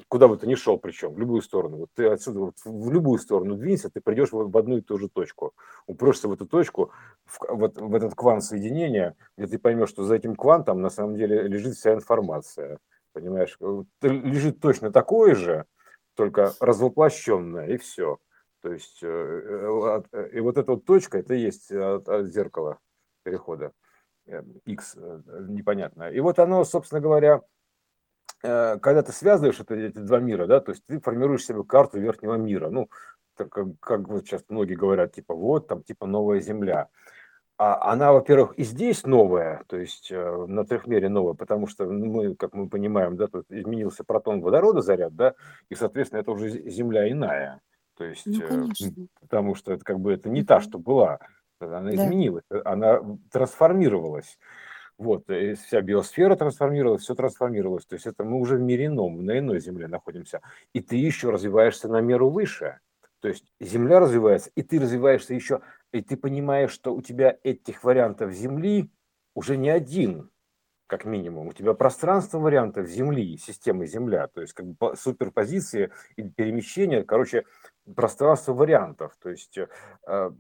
куда бы ты ни шел, причем, в любую сторону. Вот ты отсюда вот в любую сторону двинься, ты придешь в одну и ту же точку. Упрешься в эту точку, в, вот, в этот квант соединения, где ты поймешь, что за этим квантом на самом деле лежит вся информация. Понимаешь, э, лежит точно такое же, только развоплощенное, и все. То есть, и вот эта вот точка, это и есть зеркала перехода. X непонятное. И вот оно, собственно говоря, когда ты связываешь это, эти два мира, да, то есть ты формируешь себе карту верхнего мира. Ну, как, как вот сейчас многие говорят, типа, вот там, типа, новая Земля. А она, во-первых, и здесь новая, то есть э, на трехмере новая, потому что мы, как мы понимаем, да, тут изменился протон водорода заряд, да, и, соответственно, это уже Земля иная. То есть, ну, э, потому что это как бы это не та, что была, она да. изменилась, она трансформировалась. Вот, и вся биосфера трансформировалась, все трансформировалось. То есть это мы уже в мире ином, на иной Земле находимся. И ты еще развиваешься на меру выше. То есть Земля развивается, и ты развиваешься еще, и ты понимаешь, что у тебя этих вариантов Земли уже не один, как минимум. У тебя пространство вариантов Земли, системы Земля, то есть как бы суперпозиции и перемещения, короче, пространство вариантов, то есть, э,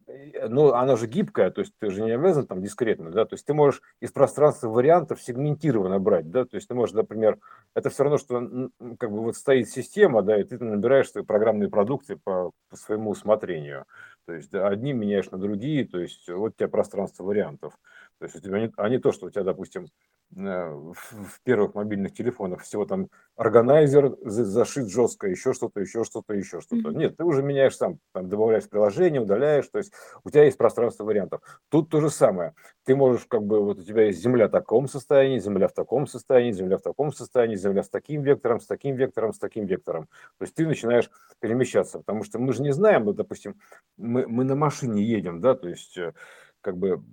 ну, она же гибкая, то есть ты же не обязан там дискретно, да, то есть ты можешь из пространства вариантов сегментированно брать, да, то есть ты можешь, например, это все равно, что как бы вот стоит система, да, и ты набираешь свои программные продукты по, по своему усмотрению, то есть да, одни меняешь на другие, то есть вот у тебя пространство вариантов, то есть у тебя не, а не то, что у тебя, допустим, в первых мобильных телефонах всего там органайзер зашит жестко, еще что-то, еще что-то, еще что-то. Mm-hmm. Нет, ты уже меняешь сам, там, добавляешь приложение, удаляешь, то есть у тебя есть пространство вариантов. Тут то же самое. Ты можешь, как бы, вот у тебя есть земля в таком состоянии, земля в таком состоянии, земля в таком состоянии, земля с таким вектором, с таким вектором, с таким вектором. То есть ты начинаешь перемещаться, потому что мы же не знаем, вот, допустим, мы, мы на машине едем, да, то есть э, как бы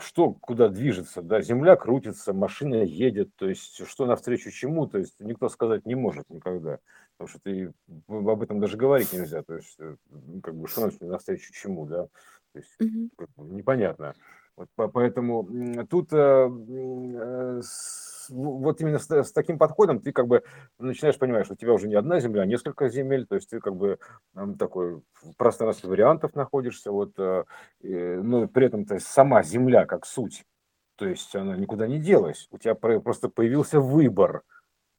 что куда движется, да, земля крутится, машина едет, то есть что навстречу чему, то есть никто сказать не может никогда, потому что ты об этом даже говорить нельзя, то есть э, как бы что навстречу чему, да, то есть угу. непонятно. Вот, поэтому тут э, э, вот именно с, с таким подходом ты как бы начинаешь понимать, что у тебя уже не одна земля, а несколько земель, то есть ты как бы такой в пространстве вариантов находишься, вот, э, но при этом то есть сама земля как суть, то есть она никуда не делась, у тебя просто появился выбор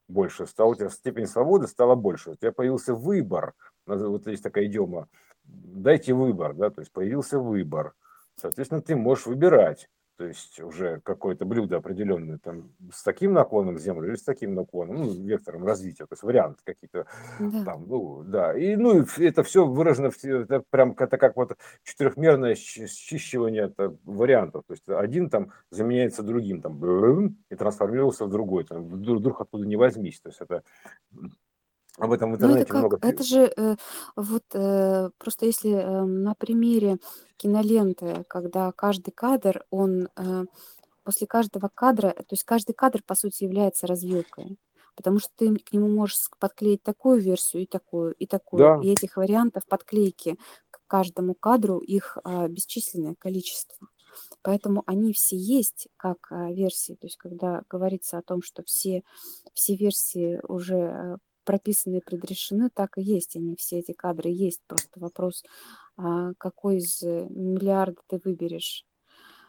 больше, стал у тебя степень свободы стала больше, у тебя появился выбор, вот есть такая идиома, дайте выбор, да, то есть появился выбор, соответственно, ты можешь выбирать, то есть уже какое-то блюдо определенное там с таким наклоном к землю или с таким наклоном, ну, вектором развития, то есть варианты какие-то да. там, ну, да, и ну, это все выражено, в, это прям это как вот четырехмерное счищивание это вариантов, то есть один там заменяется другим, там, и трансформировался в другой, там, вдруг откуда не возьмись, то есть это об этом в Ну, это много как? Это же э, вот э, просто если э, на примере киноленты, когда каждый кадр, он э, после каждого кадра, то есть каждый кадр, по сути, является развилкой. Потому что ты к нему можешь подклеить такую версию и такую, и такую. Да, И этих вариантов подклейки к каждому кадру, их а, бесчисленное количество. Поэтому они все есть как а, версии. То есть когда говорится о том, что все, все версии уже э, прописаны и предрешены, так и есть. Они все эти кадры есть. Просто вопрос, а, какой из э, миллиарда ты выберешь.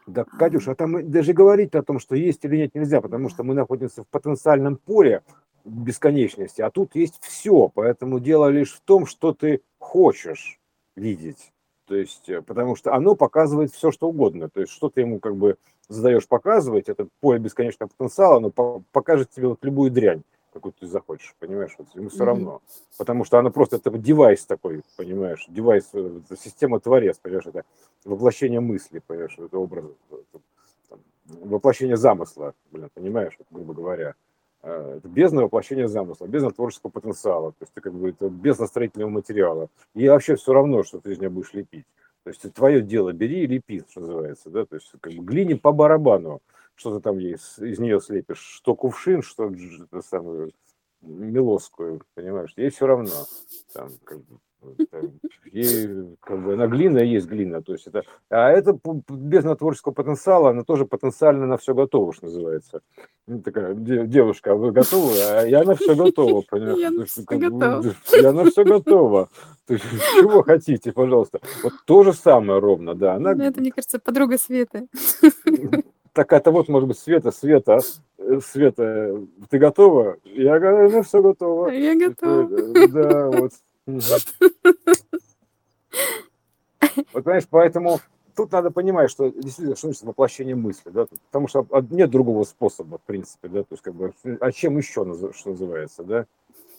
Да, Катюша, а там даже говорить о том, что есть или нет, нельзя, потому что мы находимся в потенциальном поле бесконечности, а тут есть все, поэтому дело лишь в том, что ты хочешь видеть. То есть, э, потому что оно показывает все, что угодно. То есть, что ты ему как бы задаешь показывать, это поле бесконечного потенциала, оно покажет тебе вот любую дрянь какой ты захочешь, понимаешь, вот ему все равно. Потому что она просто, это девайс такой, понимаешь, девайс, э, система творец, понимаешь, это воплощение мысли, понимаешь, это образ, это, воплощение замысла, блин, понимаешь, вот, грубо говоря. А, это бездна воплощения замысла, бездна творческого потенциала, то есть ты как бы это бездна строительного материала. И вообще все равно, что ты из нее будешь лепить. То есть твое дело бери и лепи, что называется, да, то есть как бы глине по барабану что-то там есть, из нее слепишь, что кувшин, что это самую мелоскую, понимаешь, ей все равно. Там, как бы, там, ей, как бы, она глина есть глина, то есть это, а это без творческого потенциала, она тоже потенциально на все готова, что называется. Ну, такая девушка, а вы готовы? А я на все готова, понимаешь? Я на все готова. Я на все готова. То есть, чего хотите, пожалуйста. Вот то же самое ровно, да. Она... Ну, это, мне кажется, подруга Светы так это вот, может быть, Света, Света, э, Света, ты готова? Я говорю, ну все готово. Я готова. Да, вот. Вот, понимаешь, поэтому тут надо понимать, что действительно, что значит воплощение мысли, да, потому что нет другого способа, в принципе, да, то есть, как бы, а чем еще, что называется, да,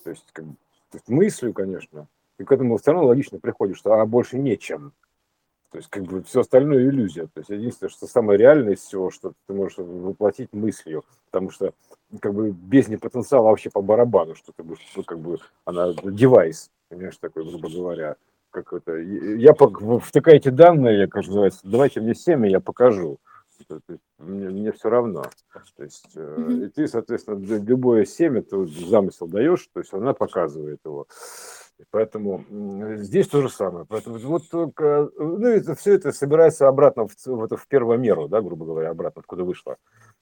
то есть, как то есть мыслью, конечно, и к этому все равно логично приходишь, что а больше нечем, то есть, как бы все остальное иллюзия. То есть, единственное, что самое реальное из всего, что ты можешь воплотить мыслью. Потому что, как бы, без потенциала вообще по барабану, что ты будешь, ну, как бы, она девайс, понимаешь, такой, грубо говоря. Как это, я втыкаете данные, как называется, давайте мне семя, я покажу. Мне, мне все равно. То есть, mm-hmm. и ты, соответственно, любое семя, ты замысел даешь, то есть она показывает его. Поэтому здесь то же самое. Поэтому вот только, ну, это, все это собирается обратно в, в, в первую меру, да, грубо говоря, обратно, откуда вышло.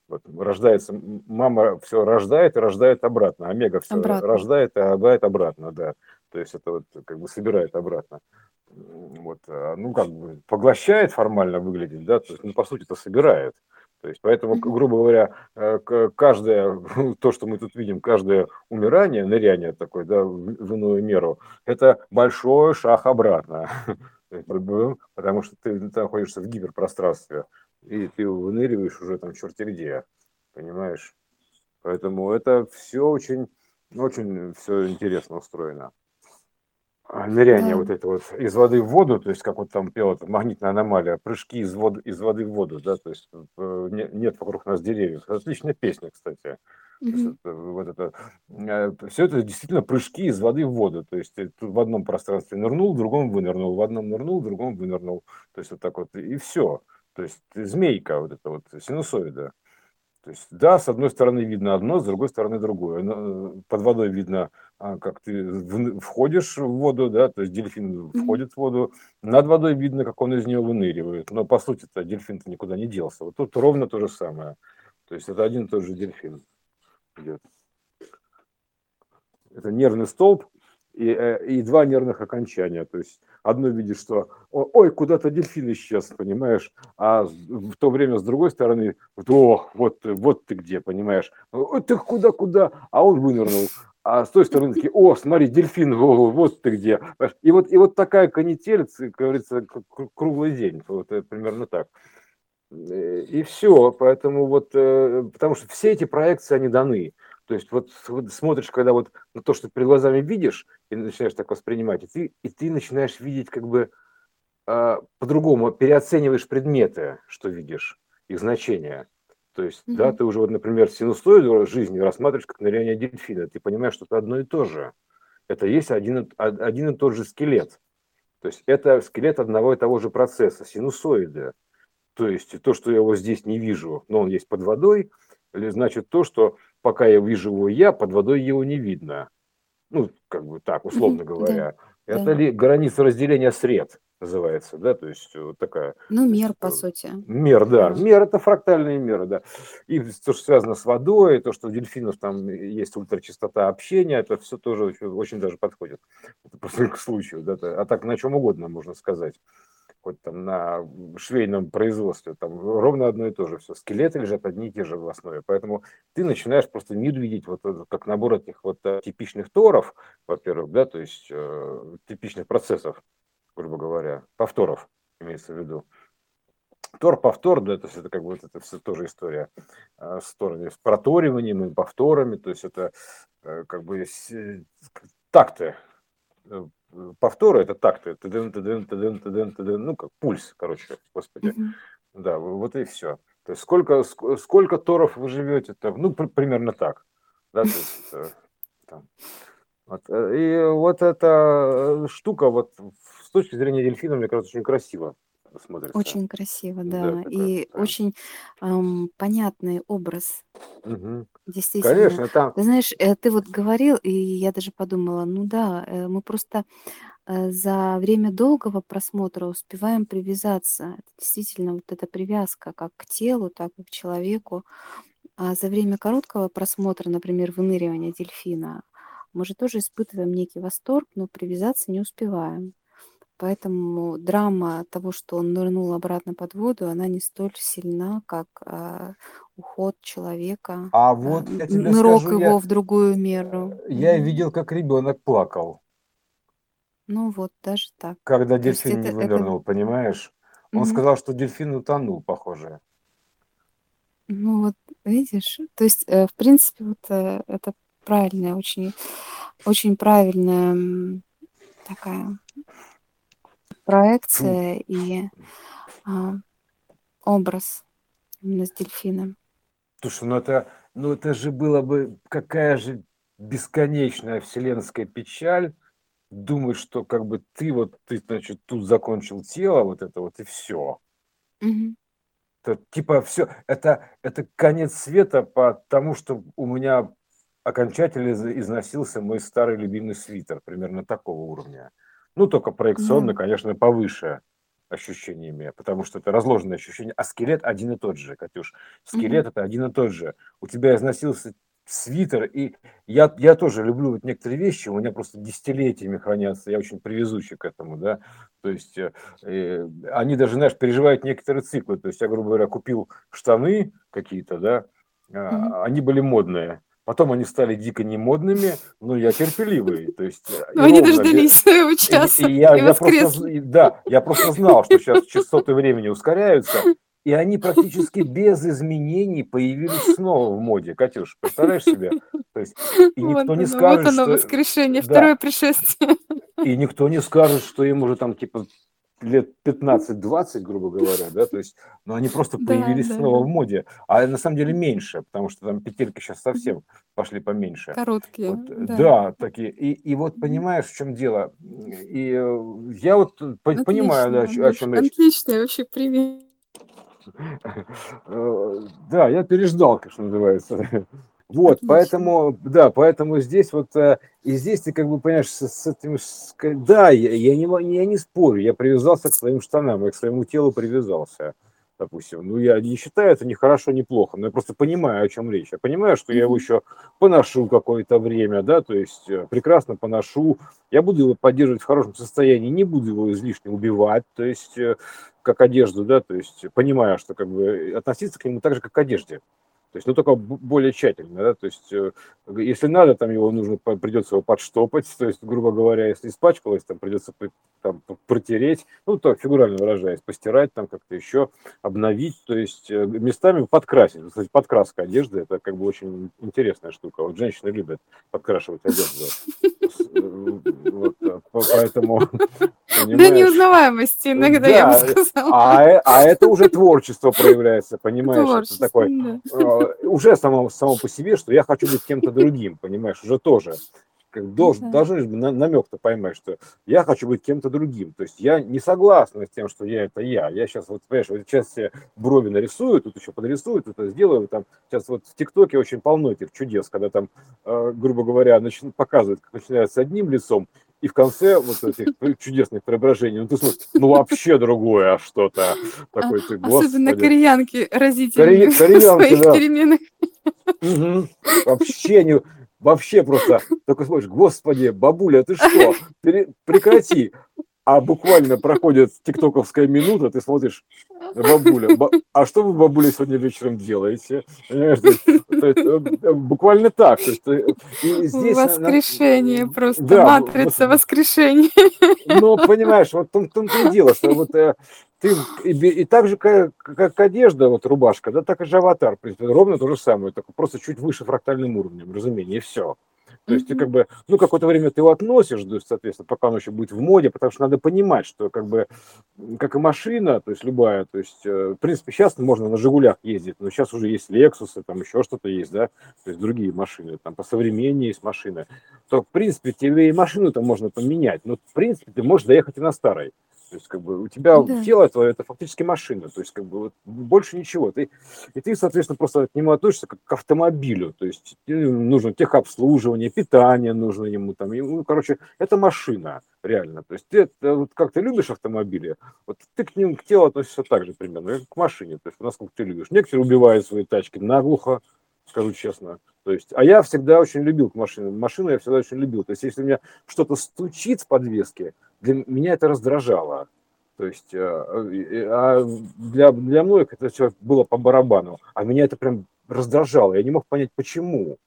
Вот, рождается, мама все рождает и рождает обратно, омега все обратно. рождает и рождает обратно, да. То есть это вот как бы собирает обратно. Вот, а, ну, как бы поглощает формально выглядит, да, то есть, ну, по сути, это собирает. То есть, поэтому, грубо говоря, э, каждое, то, что мы тут видим, каждое умирание, ныряние такое, да, в иную меру, это большой шаг обратно. Потому что ты, находишься в гиперпространстве, и ты выныриваешь уже там черти где, понимаешь? Поэтому это все очень, очень все интересно устроено. А, ныряние да. вот это вот из воды в воду, то есть как вот там пела магнитная аномалия, прыжки из воды, из воды в воду, да, то есть э, нет вокруг нас деревьев. Отличная песня, кстати. Mm-hmm. Это, вот это, э, все это действительно прыжки из воды в воду. То есть ты в одном пространстве нырнул, в другом вынырнул, в одном нырнул, в другом вынырнул. То есть вот так вот, и все. То есть змейка, вот это вот синусоида. То есть, да, с одной стороны видно одно, с другой стороны другое. Э, под водой видно, а, как ты входишь в воду, да, то есть дельфин входит в воду. Над водой видно, как он из нее выныривает. Но по сути-то дельфин-то никуда не делся. Вот тут ровно то же самое. То есть это один и тот же дельфин идет. Это нервный столб и, э, и два нервных окончания. То есть одно видит, что ой, куда-то дельфин исчез, понимаешь, а в то время с другой стороны, о, вот, вот ты где, понимаешь, ой, ты куда-куда, а он вынырнул. А с той стороны такие, о, смотри, дельфин, вот ты где. И вот, и вот такая канитель, как говорится, круглый день. Вот это примерно так. И все. Поэтому вот, э, потому что все эти проекции, они даны. То есть вот, смотришь, когда вот на то, что перед глазами видишь, и начинаешь так воспринимать, и ты, и ты начинаешь видеть как бы э, по-другому, переоцениваешь предметы, что видишь, их значение. То есть, mm-hmm. да, ты уже вот, например, синусоиду жизни рассматриваешь как ныряние дельфина, ты понимаешь, что это одно и то же. Это есть один, один и тот же скелет. То есть это скелет одного и того же процесса, синусоиды. То есть то, что я его здесь не вижу, но он есть под водой, значит то, что пока я вижу его я, под водой его не видно. Ну, как бы так, условно говоря. Да, Это да. ли граница разделения сред называется, да, то есть вот такая... Ну, мер, по сути. Мер, да. да. Мер – это фрактальные меры, да. И то, что связано с водой, то, что у дельфинов там есть ультрачастота общения, это все тоже очень, очень даже подходит. Это просто к случаю, да. А так на чем угодно можно сказать хоть там на швейном производстве, там ровно одно и то же все. Скелеты лежат одни и те же в основе. Поэтому ты начинаешь просто мир видеть вот как набор этих вот э, типичных торов, во-первых, да, то есть э, типичных процессов, грубо говоря, повторов имеется в виду. Тор, повтор, да, то есть это как бы это все тоже история э, с торами, с проториванием и повторами, то есть это э, как бы э, такты, э, повторы это такты, тдн, тдн, тдн, тдн, тдн, ну как пульс, короче, господи. Mm-hmm. Да, вот и все. То есть сколько, сколько торов вы живете, там, ну, примерно так. Да, то есть, там, вот, э, и вот эта штука, вот с точки зрения дельфина, мне кажется, очень красиво смотрится. Очень красиво, да. Да, И да. очень ам, понятный образ, Мгм. действительно. Конечно, там, Ты знаешь, э, ты вот говорил, и я даже подумала, ну да, э, мы просто э, за время долгого просмотра успеваем привязаться. Это действительно вот эта привязка как к телу, так и к человеку. А за время короткого просмотра, например, выныривания дельфина, мы же тоже испытываем некий восторг, но привязаться не успеваем. Поэтому драма того, что он нырнул обратно под воду, она не столь сильна, как а, уход человека, а а, вот я тебе нырок скажу, его я, в другую меру. я видел, как ребенок плакал, Ну вот, даже так. когда То дельфин это, не это, вынырнул, понимаешь? Он мгм. сказал, что дельфин утонул, похоже. ну вот, видишь, то есть, э, в принципе, вот э, это правильная, очень, очень правильная такая проекция и а, образ именно с дельфином. Слушай, ну это, ну это же было бы, какая же бесконечная вселенская печаль, думать, что как бы ты вот, ты, значит, тут закончил тело, вот это вот, и все. Угу. Это, типа все, это, это конец света, потому что у меня окончательно износился мой старый любимый свитер, примерно такого уровня. Ну, только проекционно, Ну, конечно, повыше ощущениями, потому что это разложенное ощущение, а скелет один и тот же, Катюш. Скелет мгм. это один и тот же. У тебя износился свитер, и я, я тоже люблю вот некоторые вещи, у меня просто десятилетиями хранятся, я очень привезучий к этому, да, то есть э, э, они даже, знаешь, переживают некоторые циклы, то есть я, грубо говоря, купил штаны какие-то, да, а, они были модные, Потом они стали дико немодными, но я терпеливый. То есть, э, Но они ровно, дождались своего и, часа и я, и я просто, да, я просто знал, что сейчас частоты времени ускоряются, и они практически без изменений появились снова в моде. Катюш, представляешь себе? То есть, и Вот никто не оно, вот скажет, оно, что... воскрешение, Да, второе пришествие. и никто не скажет, что им уже там типа лет 15-20, грубо говоря, да, то есть, но они просто появились да, снова да. в моде, а на самом деле меньше, потому что там петельки сейчас совсем пошли поменьше. Короткие, Вот, э, да. да, такие. И, и вот понимаешь, в чем дело. И э, я вот по- понимаю, да, о, Отлично, о чем речь. отличный вообще пример. Э, да, я переждал, что называется. Вот, поэтому, да, поэтому здесь вот, э, и здесь ты как бы понимаешь, с, с этим, с, да, я, я, не, я не спорю, я привязался к своим штанам, я к своему телу привязался допустим. Ну, я не считаю это ни хорошо, ни плохо, но я просто понимаю, о чем речь. Я понимаю, что я его еще поношу какое-то время, да, то есть э, прекрасно поношу. Я буду его поддерживать в хорошем состоянии, не буду его излишне убивать, то есть э, как одежду, да, то есть понимая, что как бы относиться к нему так же, как к одежде. То есть, ну, только более тщательно, да, то есть, э, если надо, там его нужно, придется его подштопать, то есть, грубо говоря, если испачкалось, там придется там, протереть, ну, так, фигурально выражаясь, постирать, там как-то еще, обновить, то есть, э, местами подкрасить. Кстати, подкраска одежды, это как бы очень интересная штука. Вот женщины любят подкрашивать одежду. Вот, поэтому? До неузнаваемости иногда, да, я бы сказала. А, э, а это уже творчество проявляется, понимаешь? Творчество, это такое, да. Э, уже само, само по себе, что я хочу быть кем-то другим, понимаешь, уже тоже как должен, да. должны намек-то поймать, что я хочу быть кем-то другим. То есть я не согласна с тем, что я это я. Я сейчас вот, понимаешь, вот сейчас все брови нарисую, тут еще подрисую, тут это сделаю. Там, сейчас вот в ТикТоке очень полно этих чудес, когда там, э, грубо говоря, начи- показывают, как начинается с одним лицом, и в конце вот этих чудесных преображений, ну ты смотришь, ну вообще другое что-то. Такой ты, господи. Особенно кореянки разительные Кори- в своих да. переменах. Угу. Вообще не, вообще просто только смотришь, господи, бабуля, ты что, прекрати. А буквально проходит тиктоковская минута, ты смотришь, бабуля, ба, а что вы, бабуля, сегодня вечером делаете? Есть, э, буквально так. Э, здесь, воскрешение просто, матрица воскрешения. Но, понимаешь, вот в том, и дело, что вот э, ты и, и так же, как, как одежда, вот рубашка, да, так и же аватар, ровно то же самое, только просто чуть выше фрактальным уровнем, разумение, и все. То есть ты как бы, ну, какое-то время ты его относишь, то есть, соответственно, пока он еще будет в моде, потому что надо понимать, что как бы, как и машина, то есть любая, то есть, э, в принципе, сейчас можно на «Жигулях» ездить, но сейчас уже есть «Лексусы», там еще что-то есть, да, то есть другие машины, там посовременнее есть машины, то, в принципе, тебе и машину-то можно поменять, но, в принципе, ты можешь доехать и на старой. То есть, как бы, у тебя да. тело твое это фактически машина. То есть, как бы, вот, больше ничего. Ты, и ты, соответственно, просто к нему относишься как к автомобилю. То есть, нужно техобслуживание, питание нужно ему там. И, ну, короче, это машина, реально. То есть, ты, вот как ты любишь автомобили, вот ты к ним, к телу относишься так же примерно, как к машине. То есть, насколько ты любишь. Некоторые убивают свои тачки наглухо, скажу честно. То есть, а я всегда очень любил машины. Машину я всегда очень любил. То есть, если у меня что-то стучит в подвеске, для меня это раздражало. То есть, э, а для, для многих это все было по барабану, а меня это прям раздражало. Я не мог понять, почему.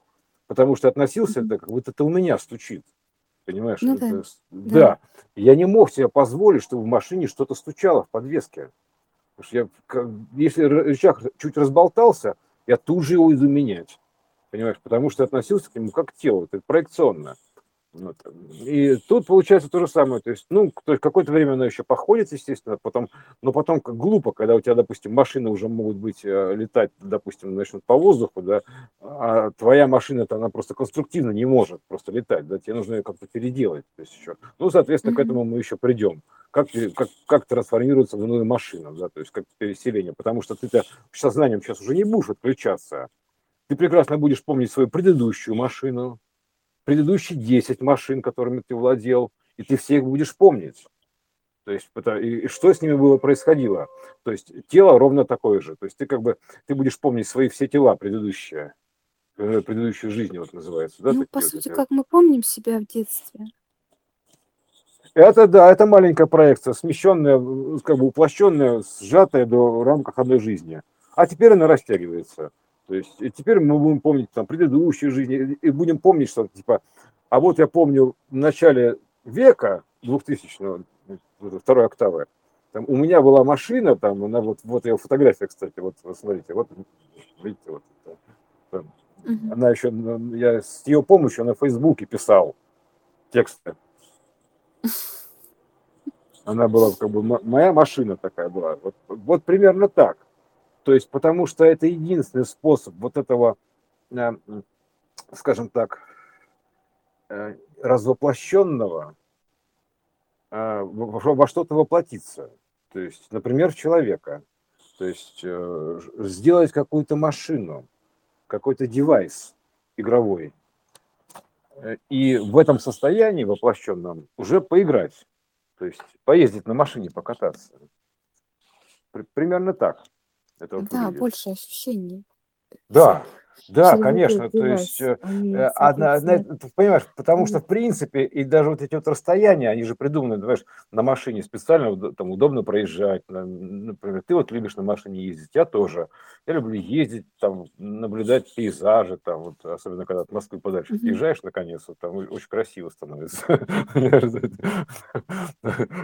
Потому что относился это, как будто это у меня стучит. Понимаешь? Ну, это, да. да. Я не мог себе позволить, чтобы в машине что-то стучало в подвеске. Потому что я, если рычаг чуть разболтался, я тут же его иду менять. Понимаешь? Потому что относился к нему как к телу, это проекционно. Вот. И тут получается то же самое. То есть, ну, то есть какое-то время она еще походит, естественно, потом, но потом как глупо, когда у тебя, допустим, машины уже могут быть э, летать, допустим, начнут по воздуху, да, а твоя машина-то она просто конструктивно не может просто летать, да, тебе нужно ее как-то переделать. То есть еще. Ну, соответственно, mm-hmm. к этому мы еще придем. Как, как, как трансформируется в иную машину, да, то есть как переселение. Потому что ты-то сознанием сейчас уже не будешь отключаться. Ты прекрасно будешь помнить свою предыдущую машину, предыдущие 10 машин, которыми ты владел, и ты всех будешь помнить. То есть, и что с ними было происходило? То есть, тело ровно такое же. То есть, ты как бы, ты будешь помнить свои все тела предыдущие, э, предыдущей жизни, вот называется. Да, ну, по сути, вот, как мы помним себя в детстве. Это да, это маленькая проекция, смещенная, как бы уплощенная, сжатая до рамках одной жизни. А теперь она растягивается. То есть и теперь мы будем помнить там предыдущую жизнь и будем помнить, что типа, а вот я помню в начале века 2000-го, второй октавы, там, у меня была машина, там, она вот, вот ее фотография, кстати, вот, вот смотрите, вот, видите, вот, там, угу. она еще, я с ее помощью на Фейсбуке писал тексты. Она была как бы моя машина такая была. Вот, вот примерно так. То есть, потому что это единственный способ вот этого, э, скажем так, э, развоплощенного э, во что-то воплотиться. То есть, например, в человека. То есть сделать какую-то машину, какой-то девайс игровой, и в этом состоянии воплощенном уже поиграть. То есть поездить на машине, покататься. Примерно так. Это да, выглядит. больше ощущений. Да, да, конечно, то есть, э, э, одна, одна, ты понимаешь, потому что, в принципе, и даже вот эти вот расстояния, они же придуманы, знаешь, на машине специально, там удобно проезжать, например, ты вот любишь на машине ездить, я тоже, я люблю ездить, там, наблюдать пейзажи, там, вот, особенно когда от Москвы подальше mm-hmm. приезжаешь, наконец, вот, там очень красиво становится,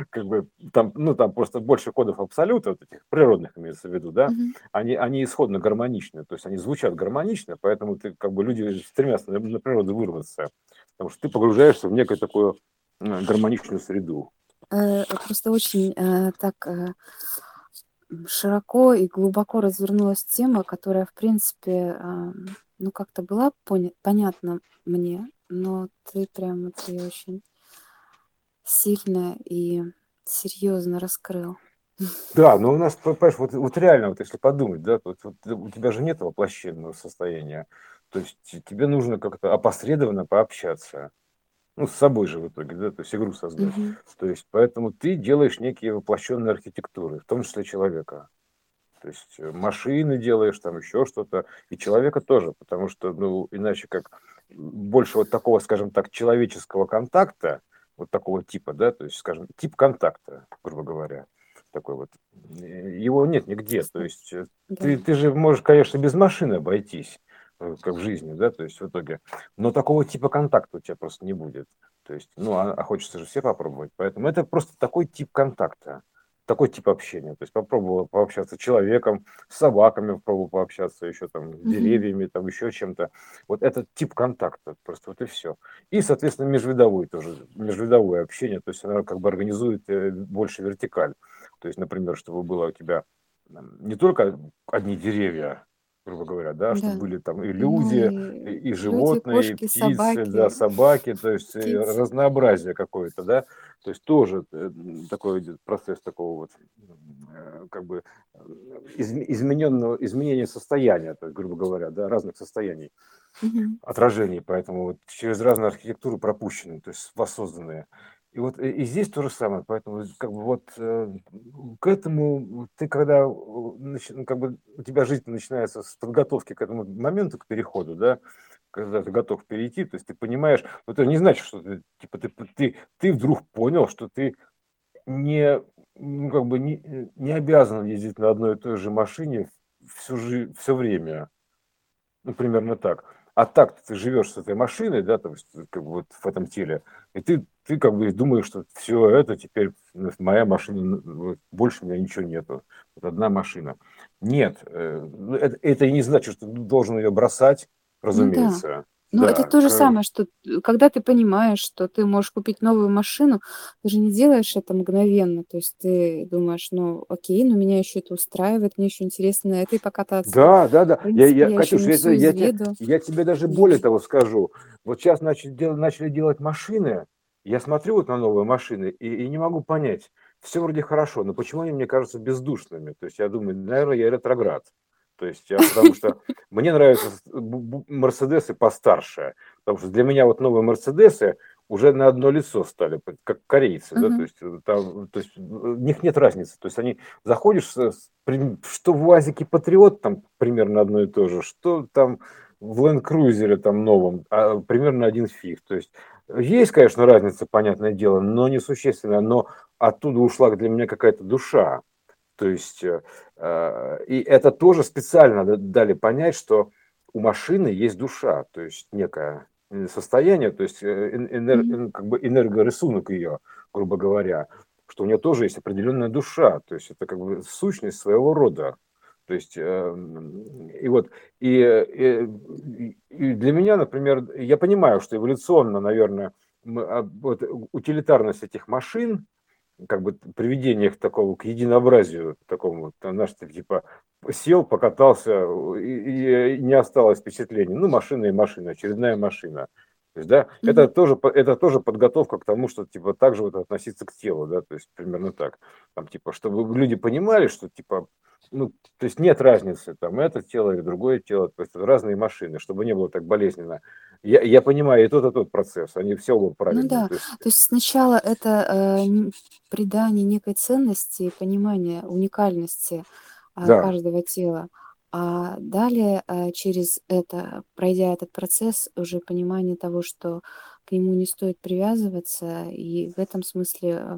как бы, там, ну, там просто больше кодов абсолюта, вот этих природных имеется в виду, да, они, они исходно гармоничны, то есть они звучат гармонично, логично, поэтому ты, как бы, люди стремятся на, природу вырваться, потому что ты погружаешься в некую такую гармоничную среду. Э, просто очень э, так э, широко и глубоко развернулась тема, которая, в принципе, ну, как-то была понятна мне, но ты прям это очень сильно и серьезно раскрыл. Да, но у нас, понимаешь, вот, вот реально, вот если подумать, да, вот, вот у тебя же нет воплощенного состояния, то есть тебе нужно как-то опосредованно пообщаться, ну, с собой же в итоге, да, то есть игру создать. Угу. То есть поэтому ты делаешь некие воплощенные архитектуры, в том числе человека. То есть э, машины делаешь, там еще что-то, и человека тоже, потому что, ну, иначе как больше вот такого, скажем так, человеческого контакта, вот такого типа, да, то есть, скажем, тип контакта, грубо говоря, такой вот. Его нет нигде. То есть э, да. ты, ты же можешь, конечно, без машины обойтись, э, как в жизни, да, то есть в итоге. Но такого типа контакта у тебя просто не будет. То есть, ну, а, а хочется же все попробовать. Поэтому это просто такой тип контакта, такой тип общения. То есть попробовал пообщаться с человеком, с собаками попробовал пообщаться, еще там, с деревьями, там, еще чем-то. Вот этот тип контакта, просто вот и все. И, соответственно, межвидовой тоже, межвидовое общение, то есть она как бы организует э, больше вертикаль. То есть, например, чтобы было у тебя не только одни деревья, грубо говоря, да, да. чтобы были там и ну люди, ну, и, и животные, люди, кошки, и птицы, собаки. да, собаки, то есть э, Птицы. разнообразие какое-то, да, то есть тоже э, такой идет процесс такого вот э, как бы из, измененного изменения состояния, то есть, грубо говоря, да, разных состояний, угу. отражений, поэтому вот через разную архитектуру пропущенные, то есть воссозданные. И вот и, и здесь то же самое, поэтому как бы вот э, к этому ты когда ну, как бы у тебя жизнь начинается с подготовки к этому моменту, к переходу, да, когда ты готов перейти, то есть ты понимаешь, но это не значит, что ты типа ты ты ты вдруг понял, что ты не ну, как бы не, не обязан ездить на одной и той же машине всю жизнь, все время, ну примерно так. А так ты живешь с этой машиной, да, есть как бы вот в этом теле, и ты ты как бы думаешь, что все это теперь моя машина, больше у меня ничего нету. Вот одна машина. Нет, э, ну, это, это и не значит, что ты должен ее бросать, разумеется. Ну, да. Ну, да, это то же самое, что когда ты понимаешь, что ты можешь купить новую машину, ты же не делаешь это мгновенно. То есть ты думаешь, ну, окей, но меня еще это устраивает, мне еще интересно на этой покататься. Да, да, да. принципе, я, я, я, Катюш, я, я, я, я тебе даже более того скажу. Вот сейчас начали, дел, начали делать машины, я смотрю вот на новые машины и, и не могу понять, все вроде хорошо, но почему они мне кажутся бездушными? То есть я думаю, наверное, я ретроград. То есть я, потому что мне нравятся Мерседесы постарше, потому что для меня вот новые Мерседесы уже на одно лицо стали, как корейцы, uh-huh. да, то есть, э, там, то есть у них нет разницы, то есть они заходишь, что в УАЗике Патриот там примерно одно и то же, что там в Land Cruiser там новом, а примерно один фиг, то есть есть, конечно, разница, понятное дело, но несущественная, но оттуда ушла для меня какая-то душа. То есть, э, э, и это тоже специально дали понять, что у машины есть душа, то есть некое состояние, то есть э, энер, как бы энергорисунок ее, грубо говоря, что у нее тоже есть определенная душа, то есть это как бы сущность своего рода. То есть, и вот, и, и, и для меня, например, я понимаю, что эволюционно, наверное, мы, а, вот, утилитарность этих машин, как бы приведение их такого к единообразию, такому, вот, знаешь, типа сел, покатался, и, и не осталось впечатления. Ну, машина и машина, очередная машина. То есть, да, mm-hmm. это тоже, это тоже подготовка к тому, что, типа, так же вот относиться к телу, да, то есть примерно так. Там, типа, чтобы люди понимали, что, типа, ну, то есть нет разницы, там, это тело или другое тело, то есть разные машины, чтобы не было так болезненно. Я, я понимаю и тот, и тот процесс, они все оба правильные. Ну да, то есть, то есть сначала это э, придание некой ценности, понимание уникальности э, да, каждого тела, а далее э, через это, пройдя этот процесс, уже понимание того, что к нему не стоит привязываться, и в этом смысле э,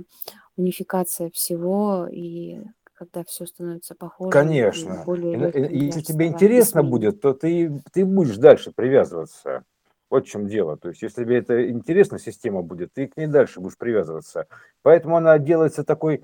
унификация всего и когда все становится похожим и конечно. более И, для если тебе интересно будет, то ты, ты будешь дальше привязываться. Вот в чем дело. То есть, если тебе это интересна система будет, ты к ней дальше будешь привязываться. Поэтому она делается такой,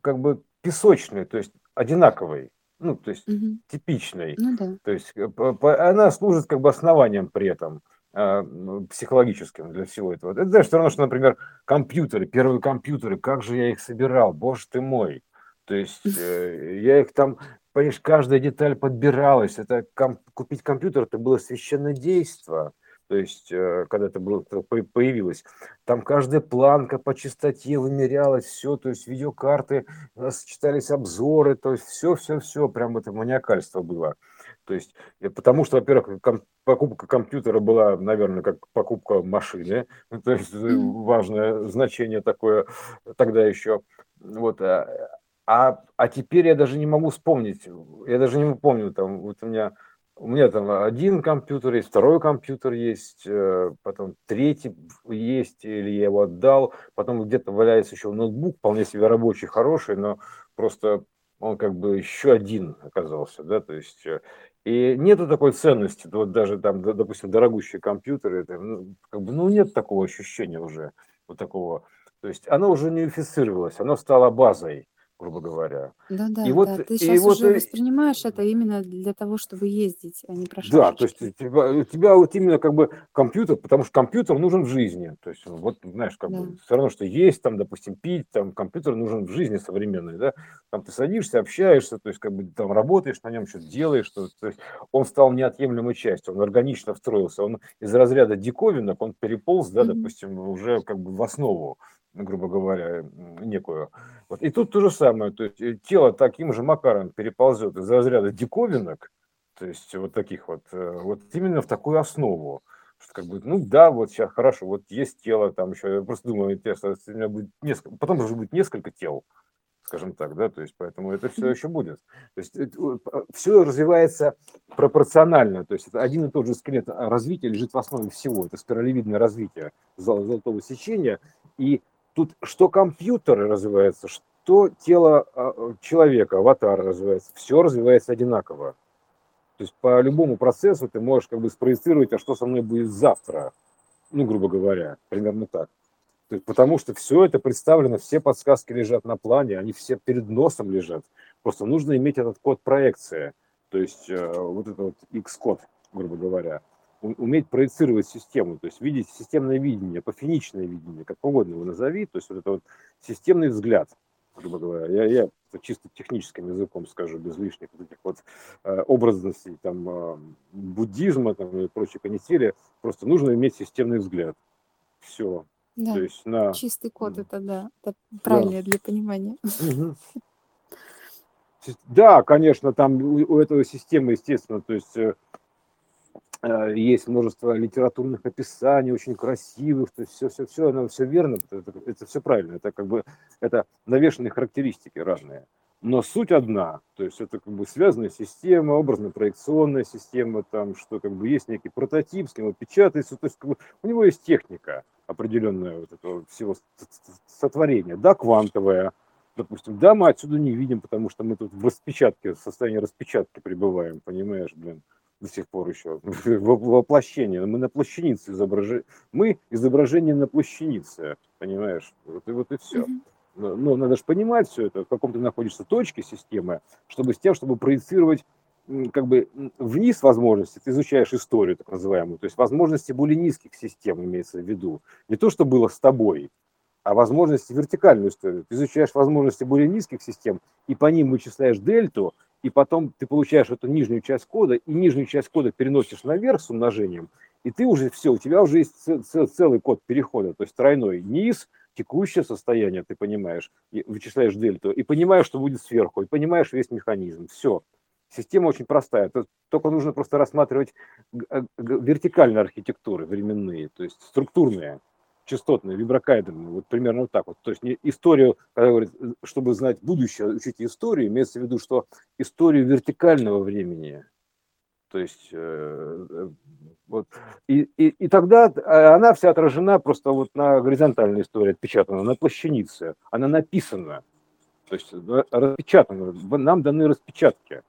как бы, песочной, то есть одинаковой, ну, то есть Мгм. типичной. Ну да. То есть э, по- по- она служит как бы основанием при этом а, психологическим для всего этого. Это знаешь, все равно, что, например, компьютеры, первые компьютеры, как же я их собирал, боже ты мой. То есть э, я их там, понимаешь, каждая деталь подбиралась. Это ком- купить компьютер, это было священное действо. То есть, э, когда это было, появилось, там каждая планка по частоте вымерялась, все, то есть видеокарты, э, сочетались обзоры, то есть все, все, все, прям это маниакальство было. То есть, э, потому что, во-первых, ком- покупка компьютера была, наверное, как покупка машины, то есть важное значение такое тогда еще. Вот, а, а, а теперь я даже не могу вспомнить, я даже не помню, там, вот у меня, у меня там один компьютер есть, второй компьютер есть, э, потом третий есть, или я его отдал, потом где-то валяется еще ноутбук, вполне себе рабочий, хороший, но просто он как бы еще один оказался, да, то есть э, и нету такой ценности, вот даже там, допустим, дорогущие компьютеры, это, ну, как бы, ну, нет такого ощущения уже, вот такого, то есть оно уже не унифицировалось, оно стало базой, грубо говоря. И Да-да, вот, да. Ты и сейчас вот, уже э, воспринимаешь это именно для того, чтобы ездить, а не про да, то есть у тебя, у тебя вот именно как бы компьютер, потому что компьютер нужен в жизни, то есть вот, знаешь, как Да. бы все равно, что есть, там, допустим, пить, там, компьютер нужен в жизни современной, да, там ты садишься, общаешься, то есть как бы там работаешь на нем, что-то делаешь, что, то есть он стал неотъемлемой частью, он органично встроился, он из разряда диковинок, он переполз, да, Мгм. допустим, уже как бы в основу, грубо говоря, некую. Вот. И тут то же самое, то есть э, тело таким же макаром переползет из разряда диковинок, то есть вот таких вот, э, вот именно в такую основу. Что как бы, ну да, вот сейчас хорошо, вот есть тело, там еще, я просто думаю, интересно, у меня будет несколько, потом уже будет несколько тел, скажем так, да, то есть поэтому это все еще будет. То есть все развивается пропорционально, то есть это один и тот же скелет а развития лежит в основе всего, это спиралевидное развитие зол- золотого сечения, и тут что компьютер развивается, что тело а, человека, аватар развивается, все развивается одинаково. То есть по любому процессу ты можешь как бы спроецировать, а что со мной будет завтра, ну, грубо говоря, примерно так. То есть, потому что все это представлено, все подсказки лежат на плане, они все перед носом лежат. Просто нужно иметь этот код проекции, то есть э, вот этот вот X-код, грубо говоря. Уметь проецировать систему, то есть видеть системное видение, пофиничное видение, как угодно его назови, то есть вот это вот системный взгляд, грубо говоря. Я, я чисто техническим языком скажу, без лишних вот этих вот э, образностей, там, э, буддизма там, и прочей канители. Просто нужно иметь системный взгляд. Все. То Да. есть на... Чистый код это да, это Да. правильнее для понимания. Сис- Да, конечно, там у, у этого системы, естественно, то есть э, есть множество литературных описаний, очень красивых, то есть все, все, все, оно все верно, это, все правильно, это как бы это навешенные характеристики разные. Но суть одна, то есть это как бы связанная система, образно-проекционная система, там, что как бы есть некий прототип, с ним печатается, то есть как бы, у него есть техника определенная вот этого всего сотворения, да, квантовая, допустим, да, мы отсюда не видим, потому что мы тут в распечатке, в состоянии распечатки пребываем, понимаешь, блин, до сих пор еще, воплощение, мы на плащанице изображение, мы изображение на плащанице, понимаешь, вот и вот и все. Но но надо же понимать все это, в каком ты находишься точке системы, чтобы с тем, чтобы проецировать как бы вниз возможности, ты изучаешь историю так называемую, то есть возможности более низких систем имеется в виду. Не то, что было с тобой, а возможности вертикальную историю. Ты изучаешь возможности более низких систем, и по ним вычисляешь дельту, и потом ты получаешь эту нижнюю часть кода, и нижнюю часть кода переносишь наверх с умножением, и ты уже все, у тебя уже есть целый код перехода, то есть тройной низ, текущее состояние, ты понимаешь, вычисляешь дельту, и понимаешь, что будет сверху, и понимаешь весь механизм. Все. Система очень простая. Только нужно просто рассматривать э, вертикальные архитектуры временные, то есть структурные, частотные, виброкайдерные. Вот примерно вот так вот. То есть не историю, когда говорят, чтобы знать будущее, учите историю, имеется в виду, что историю вертикального времени. То есть э, э вот. И, и, и тогда она вся отражена просто вот на горизонтальной истории отпечатана, на плащанице. Она написана. То есть распечатана. Нам даны распечатки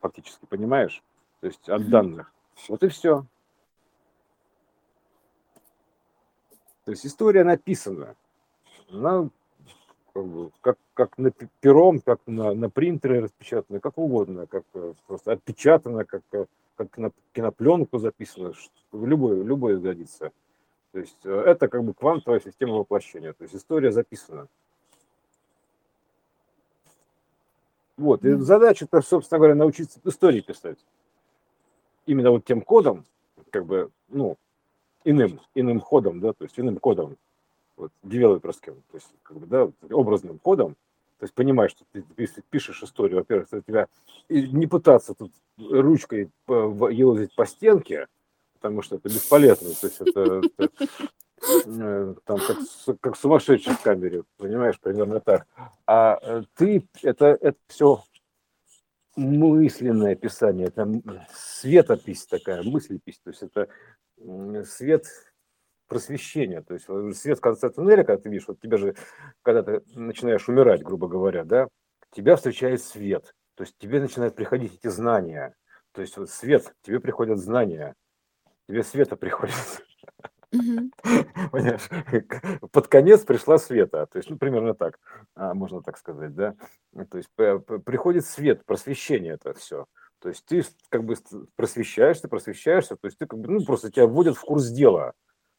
фактически, понимаешь? То есть от данных. Вот и все. То есть история написана. Она как, бы, как, как на пером, как на, на принтере распечатана, как угодно, как э, просто отпечатано, как, э, как на кинопленку записано, любой, любой годится. То есть э, это как бы квантовая система воплощения. То есть история записана. Вот. И задача-то, собственно говоря, научиться истории писать. Именно вот тем кодом, как бы, ну, иным, иным ходом, да, то есть иным кодом, вот, девелоперским, то есть, как бы, да, образным кодом, то есть понимаешь, что ты, если пишешь историю, во-первых, у тебя не пытаться тут ручкой елозить по стенке, потому что это бесполезно, то есть это, это Э, там как, как сумасшедший в камере, понимаешь, примерно так. А э, ты, это, это все мысленное писание, это светопись такая, мыслепись, то есть это свет просвещения, то есть свет в конце туннеля, когда ты видишь, вот тебя же, когда ты начинаешь умирать, грубо говоря, да, тебя встречает свет, то есть тебе начинают приходить эти знания, то есть вот свет, тебе приходят знания, тебе света приходит. Понимаешь, под конец пришла света, то есть, ну, примерно так, а, можно так сказать, да. То есть приходит свет, просвещение это все. То есть ты как бы просвещаешься, просвещаешься, то есть ты как бы, ну, просто тебя вводят в курс дела.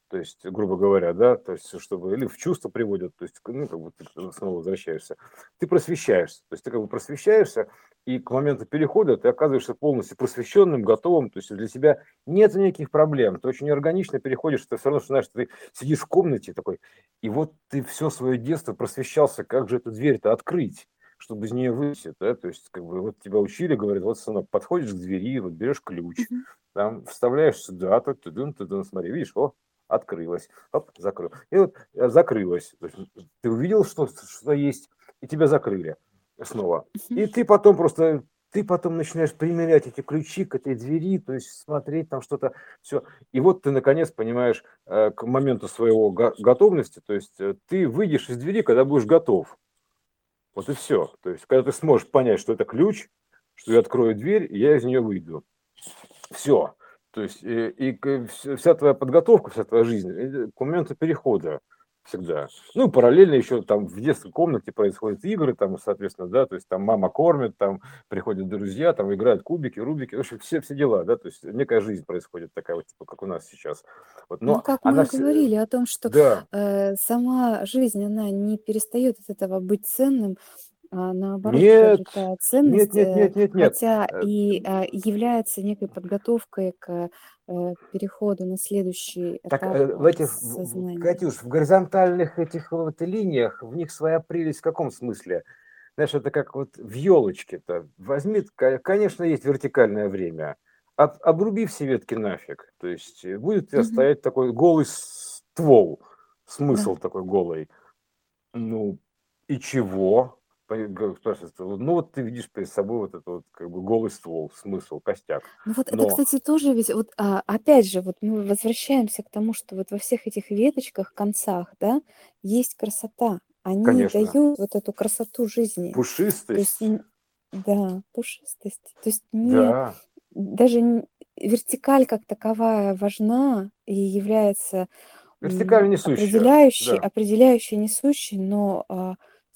То есть, грубо говоря, да, то есть, чтобы, или в чувство приводят, то есть, ну, как бы ты снова возвращаешься, ты просвещаешься, то есть, ты как бы просвещаешься, и к моменту перехода ты оказываешься полностью просвещенным, готовым, то есть, для тебя нет никаких проблем, ты очень органично переходишь, ты все равно, что, знаешь, ты сидишь в комнате такой, и вот ты все свое детство просвещался, как же эту дверь-то открыть, чтобы из нее выйти, да, то есть, как бы, вот тебя учили, говорят, вот, сынок, подходишь к двери, вот берешь ключ, mm-hmm. там, вставляешь сюда, то, ты дун, ты дун, смотри, видишь, о, открылась, оп, закрыл. И вот э, закрылась. ты увидел, что что есть, и тебя закрыли снова. И ты потом просто ты потом начинаешь примерять эти ключи к этой двери, то есть смотреть там что-то, все. И вот ты наконец понимаешь э, к моменту своего готовности, то есть э, ты выйдешь из двери, когда будешь готов. Вот и все. То есть когда ты сможешь понять, что это ключ, что я открою дверь, и я из нее выйду. Все. То есть и, и вся твоя подготовка, вся твоя жизнь к моменту перехода всегда. Ну, параллельно еще там в детской комнате происходят игры, там, соответственно, да, то есть там мама кормит, там приходят друзья, там играют кубики, рубики, в общем, все, все дела, да, то есть некая жизнь происходит такая вот, типа, как у нас сейчас. Вот, но ну, как мы все... говорили о том, что да. э, сама жизнь, она не перестает от этого быть ценным, а наоборот Нет, нет, ценность, нет, э, нет, нет, нет. хотя Э, и а, является некой подготовкой к э, переходу на следующий Так этап э, в этих, сознания. Катюш, в горизонтальных этих вот линиях, в них своя прелесть в каком смысле? Знаешь, это как вот в елочке-то. Возьми, конечно, есть вертикальное время. Об- обруби все ветки нафиг. То есть э, будет у тебя Мгм. стоять такой голый ствол, Да. смысл такой голый. Ну, и чего? Ну вот ты видишь перед собой вот этот вот как бы голый ствол, смысл, костяк. Ну вот это, Но, кстати, тоже ведь, вот а, опять же, вот мы возвращаемся к тому, что вот во всех этих веточках, концах, да, есть красота. Они конечно, дают вот эту красоту жизни. То есть, пушистость, н- да, пушистость. То есть не, да, даже вертикаль как таковая важна и является вертикаль несущая, определяющей, да. определяющей, несущей, но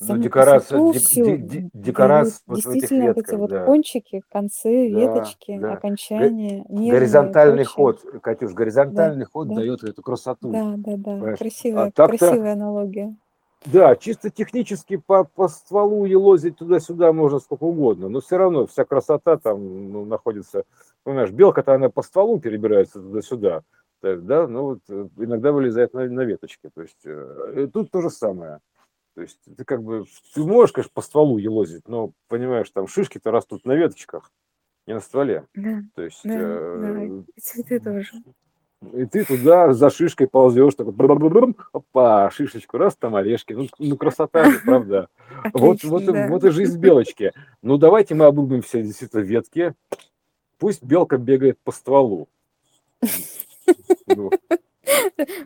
а, саму декорация, красоту дек- всю де- де- дают декорация вот в этих действительно вот эти ветках, вот да, кончики, концы, да, веточки, да. Окончания, нежные и Горизонтальный ход, Катюш, Да, горизонтальный ход да, дает эту красоту, да, да, да. понимаешь? А Красивая, так-то, красивая аналогия. да, чисто технически по, по стволу елозить туда-сюда можно сколько угодно, но все равно вся красота там ну, находится, понимаешь, белка-то она по стволу перебирается туда-сюда, да, ну вот э, иногда вылезает на, на веточке. То есть э, тут то же самое. То есть ты как бы, ты можешь, конечно, по стволу елозить, но понимаешь, там шишки-то растут на веточках, не на стволе. Да, То есть да, да, э, и цветы тоже. и ты туда за шишкой ползешь, такой, брррррррм, опа, шишечку, раз, там орешки. Ну, ну красота же, правда. Вот, Отлично, вот, и- да. вот и жизнь белочки. Ну, давайте мы обуглим все действительно ветки. Пусть белка бегает по стволу. Ну, бел-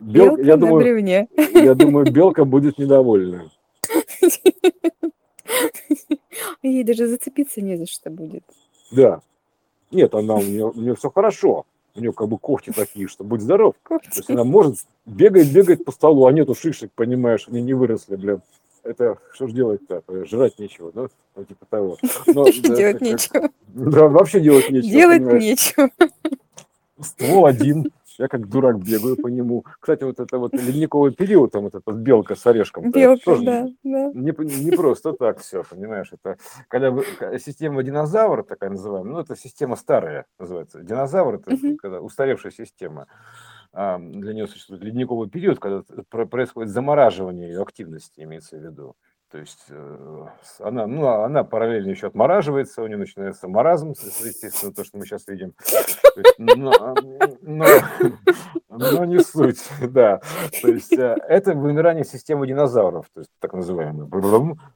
Белка я, на думаю, бревне. я думаю, белка будет недовольна. Ей даже зацепиться не за что будет. Да. Нет, она у нее, у нее все хорошо. У нее как бы когти такие, что будь здоров. То есть она может бегать, бегать по столу, а нету шишек, понимаешь, они не выросли, блин. Это что ж делать-то? Жрать нечего, да? Ну, типа того. Но, да, Делать как- нечего. Да, вообще делать нечего. Делать понимаешь. нечего. Ствол один, я как дурак бегаю по нему. Кстати, вот это вот ледниковый период, там вот эта белка с орешком. Белка, тоже да, да. Не, не просто так все, понимаешь, это когда вы- система динозавра такая называемая, ну это система старая называется. Динозавр это когда устаревшая система. А, Для нее существует ледниковый период, когда про- происходит замораживание ее активности, имеется в виду. То есть э, она, ну, а она параллельно еще отмораживается, у нее начинается маразм, естественно, то, что мы сейчас видим. Есть, но, но- но не суть, да. То есть э, это вымирание системы динозавров, то есть так называемое.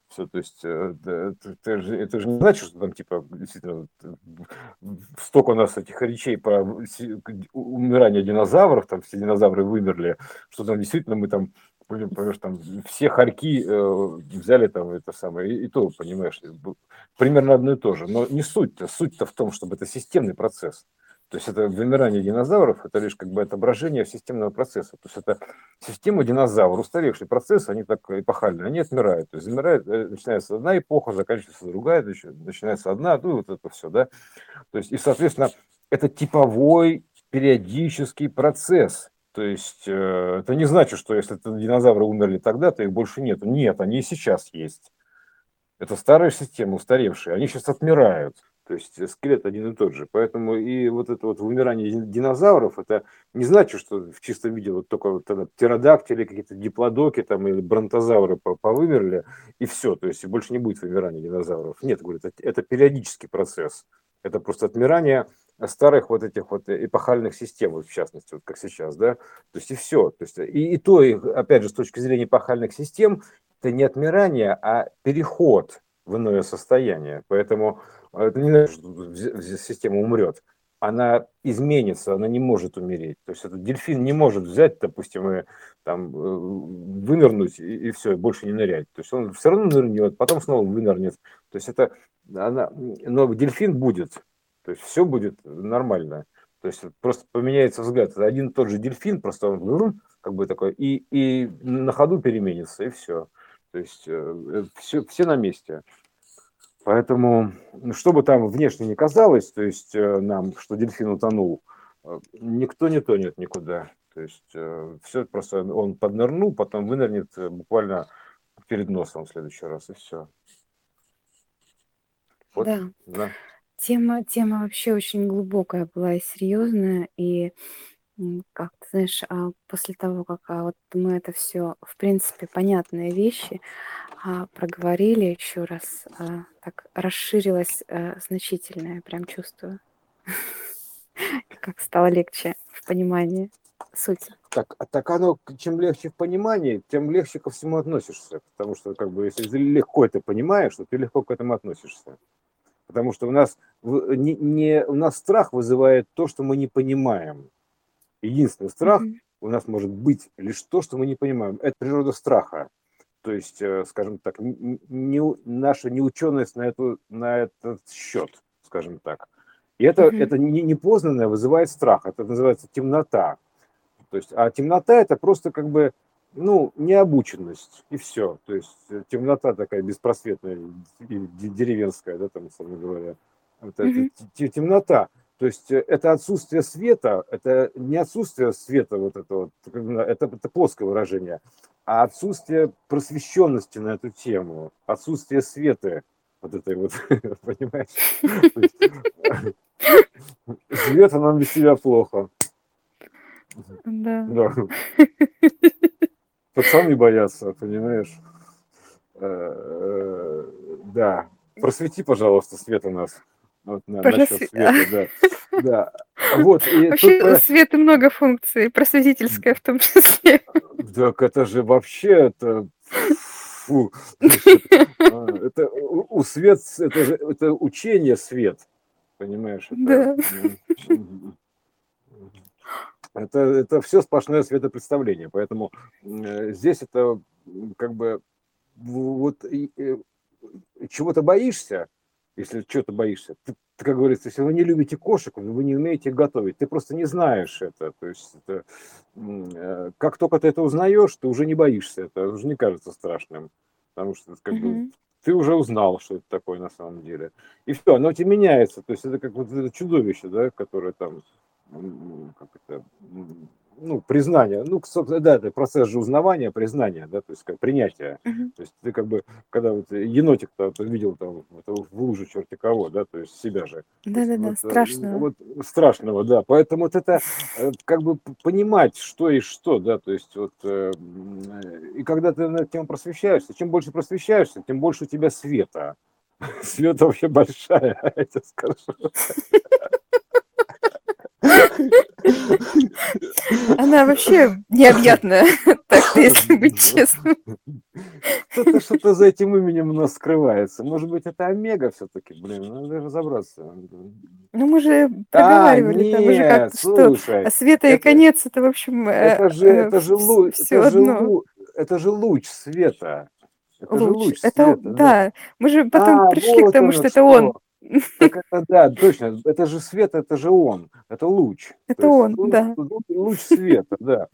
Все, то есть э, это, же, это же не значит, что там типа действительно э, столько у нас этих речей про умирание динозавров, там все динозавры вымерли, что там действительно мы там понимаешь, там все хорьки э, взяли там это самое, и, и то, понимаешь, б- примерно одно и то же. Но не суть-то, суть-то в том, чтобы это системный процесс. То есть это вымирание динозавров, это лишь как бы отображение системного процесса. То есть это система динозавров, устаревший процесс, они так эпохальные, они отмирают. То есть замирает, э, начинается одна эпоха, заканчивается другая, нач- начинается одна, ну вот это все, да. То есть, и, соответственно, это типовой периодический процесс. То есть э, это не значит, что если это динозавры умерли тогда, то их больше нет. Нет, они и сейчас есть. Это старая система, устаревшая. Они сейчас отмирают. То есть э, скелет один и тот же. Поэтому и вот это вот вымирание дин- динозавров, это не значит, что в чистом виде вот только вот тогда птеродактили, какие-то диплодоки там или бронтозавры по- повымерли, и все. То есть больше не будет вымирания динозавров. Нет, говорит, это, это периодический процесс. Это просто отмирание старых вот этих вот эпохальных систем, в частности, вот как сейчас, да, то есть и все. То есть и, и то, и, опять же, с точки зрения эпохальных систем, это не отмирание, а переход в иное состояние. Поэтому это не значит, что система умрет. Она изменится, она не может умереть. То есть этот дельфин не может взять, допустим, и там э, вынырнуть и, и все, больше не нырять. То есть он все равно нырнет, потом снова вынырнет. То есть это она, но дельфин будет. То есть все будет нормально. То есть просто поменяется взгляд. Это один и тот же дельфин, просто он врум, как бы такой, и, и на ходу переменится, и все. То есть все, все на месте. Поэтому, ну, что бы там внешне не казалось, то есть э, нам, что дельфин утонул, э, никто не тонет никуда. То есть все просто он поднырнул, потом вынырнет э, буквально перед носом в следующий раз, и все. Вот, Да. да. Тема, тема вообще очень глубокая была и серьезная, и как ты знаешь, а, после того, как а, вот мы это все, в принципе, понятные вещи а, проговорили еще раз, а, так расширилось а, значительно, я прям чувствую, как стало легче в понимании сути. Так, а так оно, чем легче в понимании, тем легче ко всему относишься. Потому что, как бы, если легко это понимаешь, то ты легко к этому относишься. Потому что у нас, не, не- у нас страх вызывает то, что мы не понимаем. Единственный страх Мгм. у нас может быть лишь то, что мы не понимаем. Это природа страха. То есть, э, скажем так, не, наша неученость на, эту, на этот счет, скажем так. И это, Мгм. это не- непознанное вызывает страх. Это называется темнота. То есть, а темнота это просто как бы, ну, необученность, и все. То есть э, темнота такая беспросветная, деревенская, да, там, условно говоря. Вот это Мгм. те- темнота. То есть э, это отсутствие света, это не отсутствие света, вот это бы, это, это плоское выражение, а отсутствие просвещенности на эту тему, отсутствие света вот этой вот, понимаешь? Света нам без себя плохо. Да. Пацаны боятся, понимаешь? Э, э, Да. Просвети, пожалуйста, Света нас. Вот на, Просве- света, да. Да. Вот, и тут, Вообще у э, света много функций, просветительская в том числе. так это же вообще это... фу. А, Это у у свет, это же это учение свет, понимаешь? Это, Да. Это, это все сплошное светопредставление, поэтому э, здесь это как бы вот э, чего ты боишься, если чего-то боишься, ты, ты, как говорится, если вы не любите кошек, вы не умеете готовить, ты просто не знаешь это, то есть это, э, как только ты это узнаешь, ты уже не боишься, это уже не кажется страшным, потому что как бы Мгм. ты уже узнал, что это такое на самом деле. И все, оно тебе меняется. То есть это как вот это чудовище, да, которое там, как это, ну, признание. Ну, собственно, да, это процесс же узнавания, признания, да, то есть как принятие. Мгм. То есть ты как бы, когда вот енотик-то вот видел там это в луже черти кого, да, то есть себя же. То Да-да-да, вот, э, страшно. вот страшного, да. Поэтому вот это э, как бы понимать, что и что, да, то есть вот э, и когда ты на эту тему просвещаешься, чем больше просвещаешься, тем больше у тебя света. Света вообще большая, я тебе скажу. Она вообще необъятная, так если быть честным. Что-то за этим именем у нас скрывается. Может быть, это Омега все-таки, блин, надо разобраться. Ну, мы же А, проговаривали, там, мы же нет, как-то что, слушай, а света и конец, это, в общем, это же, это же, лу- все это, же это же луч света. Это же Луч. луч Это, света. да, мы же потом А, пришли вот к тому, что это он. Так это, да, точно. Это же свет, это же он. Это луч. Это он, луч, да. луч- света, да.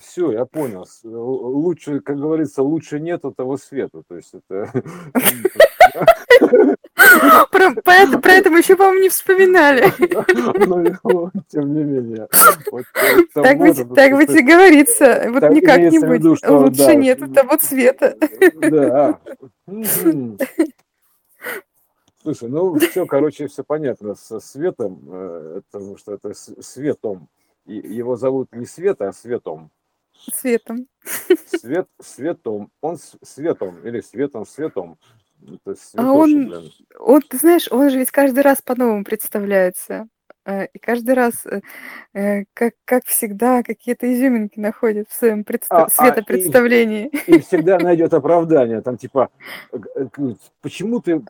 Все, я понял. Лучше, как говорится, лучше нету того света. То есть это... Про, про это, про это мы еще, по-моему, не вспоминали. Вот, тем не менее. Вот это Так ведь, так ведь и говорится. Вот Так никак не что, Лучше да, нет того цвета. Да. Слушай, ну все, короче, все понятно со светом, э, потому что это с- светом. И его зовут не Света, а Светом. Цветом. Свет светом. Он с- светом или светом светом. Это А святоша, он- блин. Он, ты знаешь, он же ведь каждый раз по-новому представляется. Э, И каждый раз, э, э, как, как всегда, какие-то изюминки находит в своем предста- А, а, и- светопредставлении. И всегда найдет оправдание. Там типа, э, почему ты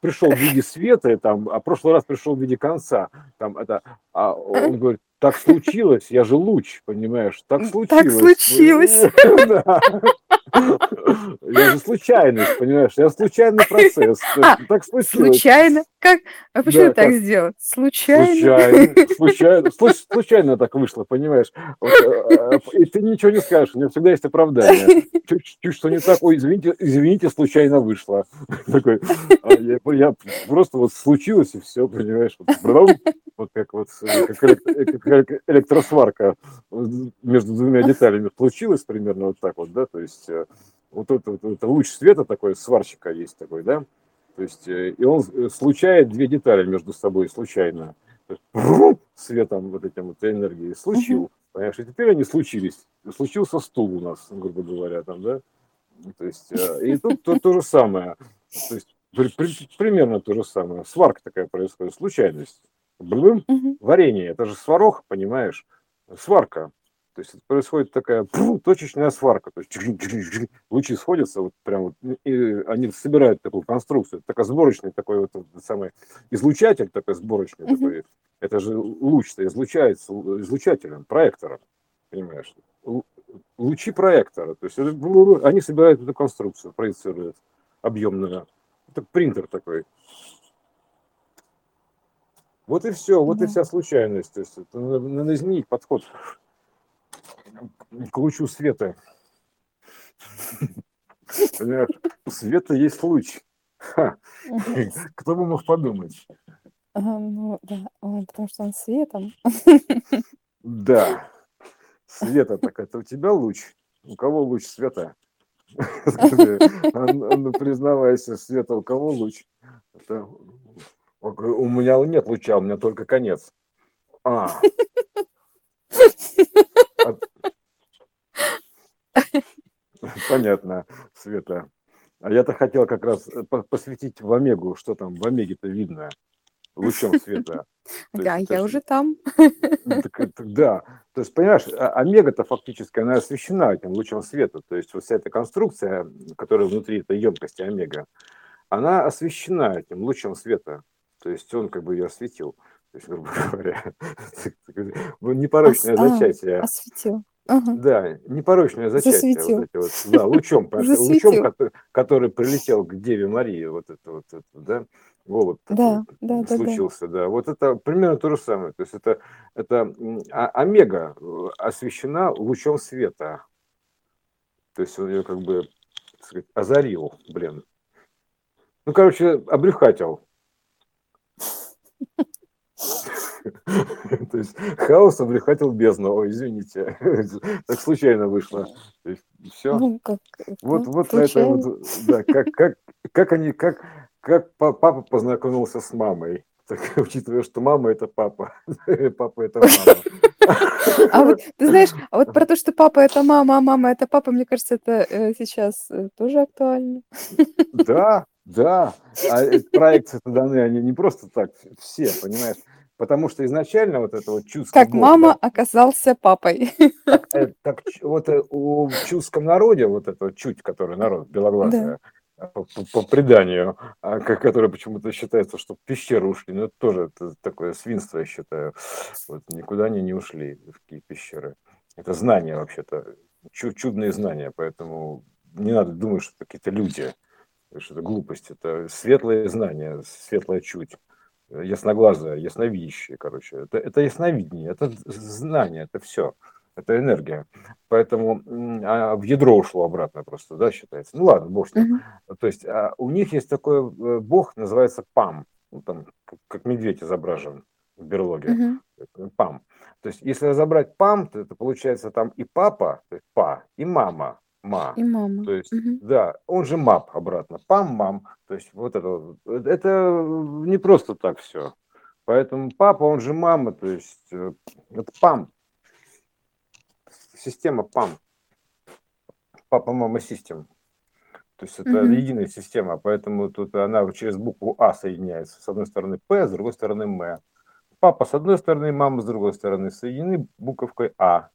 пришел в виде света, и там, а в прошлый раз пришел в виде конца. Там это, а он говорит, так случилось, я же луч, понимаешь? Так случилось. так случилось. Я же случайность, понимаешь? Я случайный процесс. А, Так случилось. Случайно? Как? А почему Да, так как? сделать? Случайно? Случайно, случайно, слу- случайно так вышло, понимаешь? Э, э, И ты ничего не скажешь, у меня всегда есть оправдание. Чуть, что не так, ой, извините, извините, случайно вышло. Такой, а я, я просто вот случилось и все, понимаешь? Вот, вот как вот э, как, элек- как элек- электросварка между двумя деталями случилось примерно вот так вот, да, то есть вот это, вот это луч света такой, сварщика есть такой, да, то есть, э, и он э, случает две детали между собой случайно. Есть, светом вот этим вот энергией случил. Понимаешь, и теперь они случились. Случился стул у нас, грубо говоря, там, да? То есть, э, и тут то, то же самое. То есть, при- при- примерно то же самое. Сварка такая происходит, случайность. Блым, Мгм. варенье, это же сварох, понимаешь? Сварка. То есть происходит такая пфу, точечная сварка. То есть лучи сходятся, вот прям вот, и они собирают такую конструкцию. Это такой сборочный такой вот самый излучатель такой сборочный Мгм. такой. Это же луч-то излучается излучателем, проектором, понимаешь? Лучи проектора. То есть они собирают эту конструкцию, проецируют объемную. Это принтер такой. Вот и все, вот и Да. вся случайность. То есть это надо изменить подход к лучу света. У света есть луч. Кто бы мог подумать? Ага, Ну, да, потому что он светом. Да, света так это у тебя луч? У кого луч света? А ну признавайся, света, у кого луч? У меня нет луча, у меня только конец. А, Понятно, Света. А я-то хотел как раз э, посвятить в Омегу, что там в Омеге-то видно лучом света. Да, я уже там. Да, то есть, понимаешь, а, омега-то фактически, она освещена этим лучом света. То есть, вот вся эта конструкция, которая внутри этой емкости омега, она освещена этим лучом света. То есть, он как бы ее осветил. То есть, грубо говоря, непорочное зачатие. Осветил. Ага. Да, непорочное зачатие. Вот эти вот, да, лучом, лучом, который, который прилетел к Деве Марии, вот это вот, это, да, голубь да, да, случился, да, да. да. Вот это примерно то же самое. То есть это, это а, омега э, освещена лучом света. То есть он ее как бы сказать, озарил, блин. Ну, короче, обрюхатил. То есть хаос обрехатил бездну. Ой, извините, так случайно вышло. Все. Ну, как, вот, ну, вот это вот, да, как, как, как они, как, как папа познакомился с мамой. Так, учитывая, что мама это папа, папа это мама. А вот ты знаешь, а вот про то, что папа это мама, а мама это папа, мне кажется, это э, сейчас э, тоже актуально. Да, да. А проекции даны, они не просто так, все, понимаешь? Потому что изначально вот это вот чувство... Как Бога, мама да, оказался папой. Так, э, так вот э, у чувском народе, вот это вот чуть, который народ белоглазый, да. по, по, по преданию, а, который почему-то считается, что в пещеру ушли, но это тоже это такое свинство, я считаю. Вот никуда они не ушли, в какие пещеры. Это знания вообще-то, чудные знания, поэтому не надо думать, что это какие-то люди, что это глупость, это светлые знания, светлая чуть ясноглазое, ясновидящее, короче. Это, это ясновидение, это знание, это все. Это энергия. Поэтому а в ядро ушло обратно просто, да, считается. Ну ладно, бог с ним. То есть а у них есть такой э, бог, называется Пам. Ну, там, как медведь изображен в берлоге. Uh-huh. Пам. То есть если разобрать Пам, то это получается там и папа, то есть па, и мама ма. И мама. То есть, угу. да, он же мап обратно. Пам, мам. То есть, вот это, это не просто так все. Поэтому папа, он же мама, то есть, э, это пам. Система пам. Папа-мама system. То есть это угу. единая система, поэтому тут она через букву А соединяется. С одной стороны П, с другой стороны М. Папа с одной стороны, мама с другой стороны соединены буковкой А.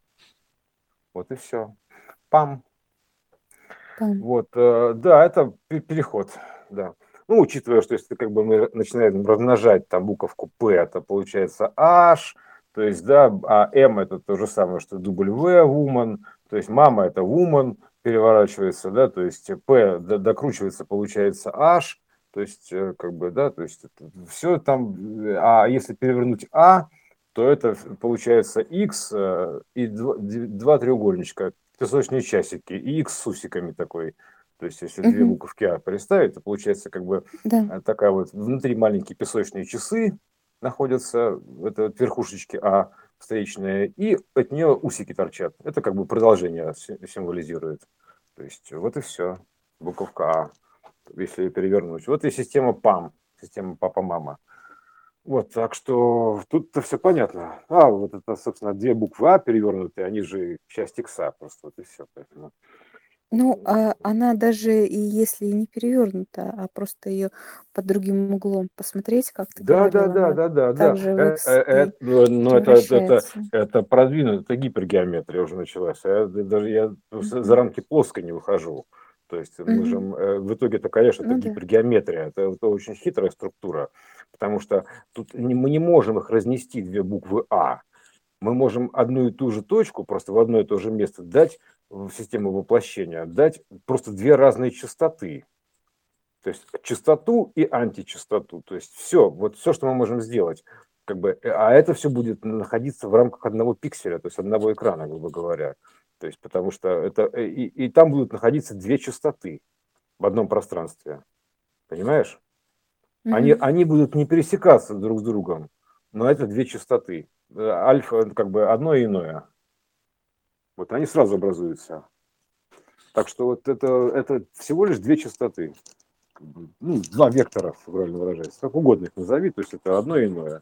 Вот и все. Пам. Вот, э, да, это переход, да. Ну, учитывая, что если как бы мы начинаем размножать там буковку П, это получается H, то есть, да, а М это то же самое, что W, woman, то есть мама это woman, переворачивается, да, то есть П докручивается, получается H, то есть, э, как бы, да, то есть все там, а если перевернуть А, то это получается X э, и два, два треугольничка, песочные часики и X с усиками такой. То есть, если угу. две буковки А представить, то получается как бы да. Э, такая вот внутри маленькие песочные часы находятся, это вот верхушечки А встречные, и от нее усики торчат. Это как бы продолжение символизирует. То есть, вот и все. Буковка А, если перевернуть. Вот и система ПАМ, система папа-мама. Вот, так что тут-то все понятно. А, вот это, собственно, две буквы А перевернутые, они же часть икса просто, вот и все. Поэтому... Ну, а она даже и если не перевернута, а просто ее под другим углом посмотреть, как ты Да, да, да, да, да, да. Э, э, э, ну, это, это, это продвинуто, это гипергеометрия уже началась. Я, даже я за рамки плоско не выхожу. То есть мы же, в итоге это, конечно, это ну, гипергеометрия, это, это очень хитрая структура потому что тут мы не можем их разнести, две буквы А. Мы можем одну и ту же точку, просто в одно и то же место дать в систему воплощения, дать просто две разные частоты. То есть частоту и античастоту. То есть все, вот все, что мы можем сделать. Как бы, э, а это все будет находиться в рамках одного пикселя, то есть одного экрана, грубо говоря. То есть, потому что это э, и, и там будут находиться две частоты в одном пространстве. Понимаешь? Mm-hmm. Они, они будут не пересекаться друг с другом, но это две частоты. Э, альфа как бы одно и иное. Вот они сразу образуются. Так что вот это, это всего лишь две частоты. Ну, два вектора, правильно выражаясь. Как угодно их назови, то есть это одно и иное.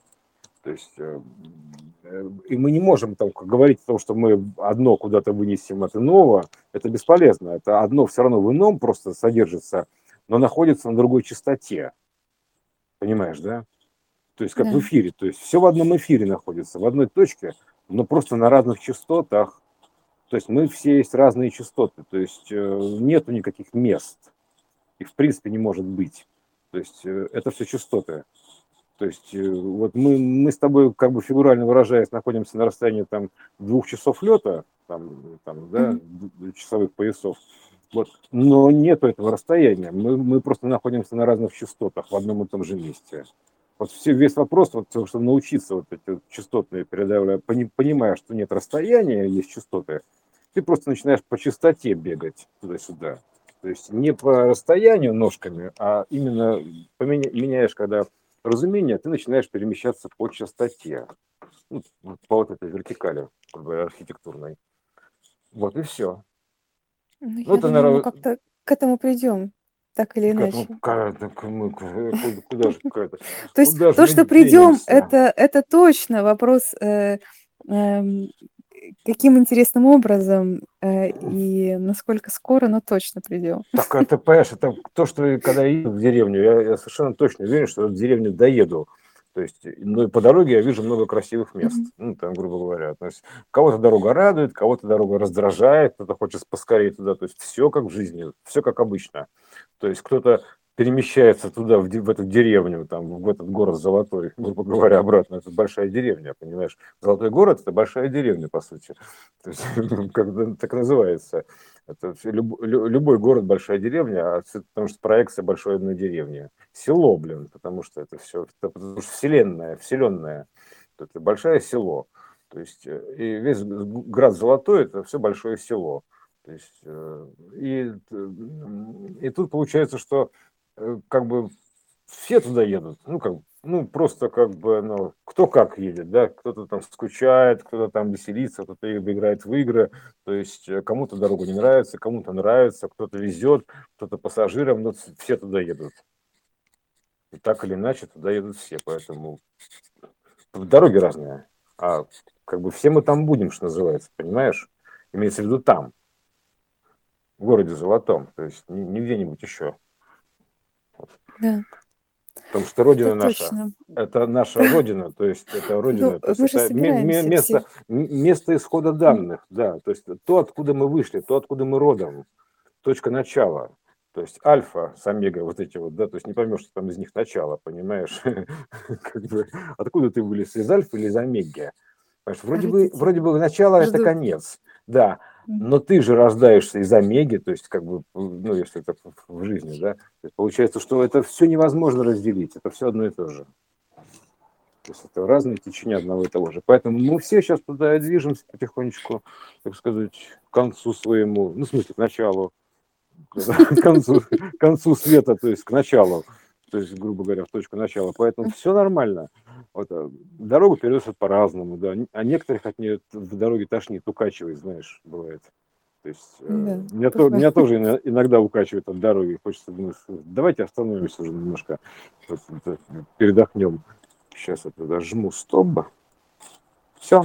То есть э, Э, и мы не можем там говорить о том, что мы одно куда-то вынесем от иного, это бесполезно. Это одно все равно в ином просто содержится, но находится на другой частоте. Понимаешь, да? То есть как да. в эфире. То есть все в одном эфире находится, в одной точке, но просто на разных частотах. То есть мы все есть разные частоты. То есть э, нету никаких мест. И в принципе не может быть. То есть э, это все частоты. То есть э, вот мы, мы с тобой, как бы фигурально выражаясь, находимся на расстоянии там двух часов лета, там, там да, часовых поясов. Вот. Но нет этого расстояния. Мы, мы просто находимся на разных частотах в одном и том же месте. Вот все, весь вопрос, вот, чтобы научиться вот эти вот частотные передавать, понимая, что нет расстояния, есть частоты, ты просто начинаешь по частоте бегать туда-сюда. То есть не по расстоянию ножками, а именно поменя, меняешь, когда разумение, ты начинаешь перемещаться по частоте, ну, по вот этой вертикали как бы, архитектурной. Вот и все. Ну, ну, это, думаю, наверное... мы как-то к этому придем, так или иначе. Куда, же? То есть то, что придем, это, это точно вопрос, э, эм, каким интересным образом э, и насколько скоро, но точно придем. Так это, понимаешь, это то, что когда я еду в деревню, я, я совершенно точно уверен, что в деревню доеду. То есть, ну и по дороге я вижу много красивых мест, mm-hmm. ну, там, грубо говоря. То есть, кого-то дорога радует, кого-то дорога раздражает, кто-то хочет поскорее туда. То есть, все как в жизни, все как обычно. То есть, кто-то перемещается туда, в, в эту деревню, там, в этот город Золотой, грубо говоря, обратно. Это большая деревня, понимаешь? Золотой город – это большая деревня, по сути. То есть, как так называется. Это люб, любой город – большая деревня, а потому что проекция большой одной деревни. Село, блин, потому что это все, потому что вселенная, вселенная. Это большое село. То есть, э, и весь град Золотой – это все большое село. То есть, э, и, и тут получается, что Э, как бы все туда едут, ну, как, ну, просто как бы, ну, кто как едет, да, кто-то там скучает, кто-то там веселится, кто-то играет в игры, то есть э, кому-то дорога не нравится, кому-то нравится, кто-то везет, кто-то пассажиром, но все туда едут. И так или иначе туда едут все, поэтому дороги разные, а как бы все мы там будем, что называется, понимаешь? Имеется в виду там, в городе Золотом, то есть не, не где-нибудь еще. Да. Потому что Родина это наша, точно. это наша Родина, то есть это ну, Родина, ну, то есть это место, место исхода данных, да, то есть то, откуда мы вышли, то, откуда мы родом, точка начала. То есть альфа с омега, вот эти вот, да, то есть не поймешь, что там из них начало, понимаешь? как бы, откуда ты вылез, из альфа или из омеги? Понимаешь, вроде бы, вроде бы начало – это конец, да, но ты же рождаешься из омеги, то есть как бы, ну, если это в жизни, да, получается, что это все невозможно разделить, это все одно и то же. То есть это разные течения одного и того же. Поэтому мы все сейчас туда движемся потихонечку, так сказать, к концу своему, ну, в смысле, к началу, к концу, к концу света, то есть к началу, то есть, грубо говоря, в точку начала. Поэтому все нормально. Вот, э, дорогу переносят по-разному, да. А некоторых от нее в дороге тошнит, укачивает, знаешь, бывает. То есть э, да, меня, то, меня тоже иногда укачивает от дороги. Хочется, думать, давайте остановимся уже немножко, вот, передохнем. Сейчас это жму стоп. Все,